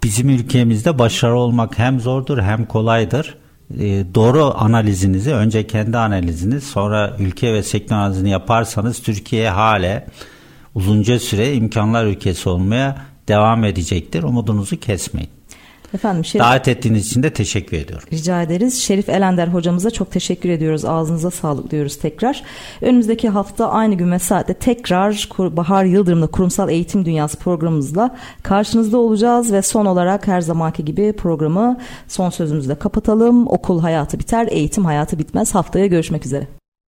bizim ülkemizde başarılı olmak hem zordur hem kolaydır. e, doğru analizinizi önce kendi analizini sonra ülke ve sektör analizini yaparsanız Türkiye hale uzunca süre imkanlar ülkesi olmaya devam edecektir. Umudunuzu kesmeyin. Efendim Şerif, Davet ettiğiniz için de teşekkür ediyorum. Rica ederiz. Şerif Elender hocamıza çok teşekkür ediyoruz. Ağzınıza sağlık diyoruz tekrar. Önümüzdeki hafta aynı gün ve saatte tekrar Bahar Yıldırım'la Kurumsal Eğitim Dünyası programımızla karşınızda olacağız ve son olarak her zamanki gibi programı son sözümüzle kapatalım. Okul hayatı biter, eğitim hayatı bitmez. Haftaya görüşmek üzere.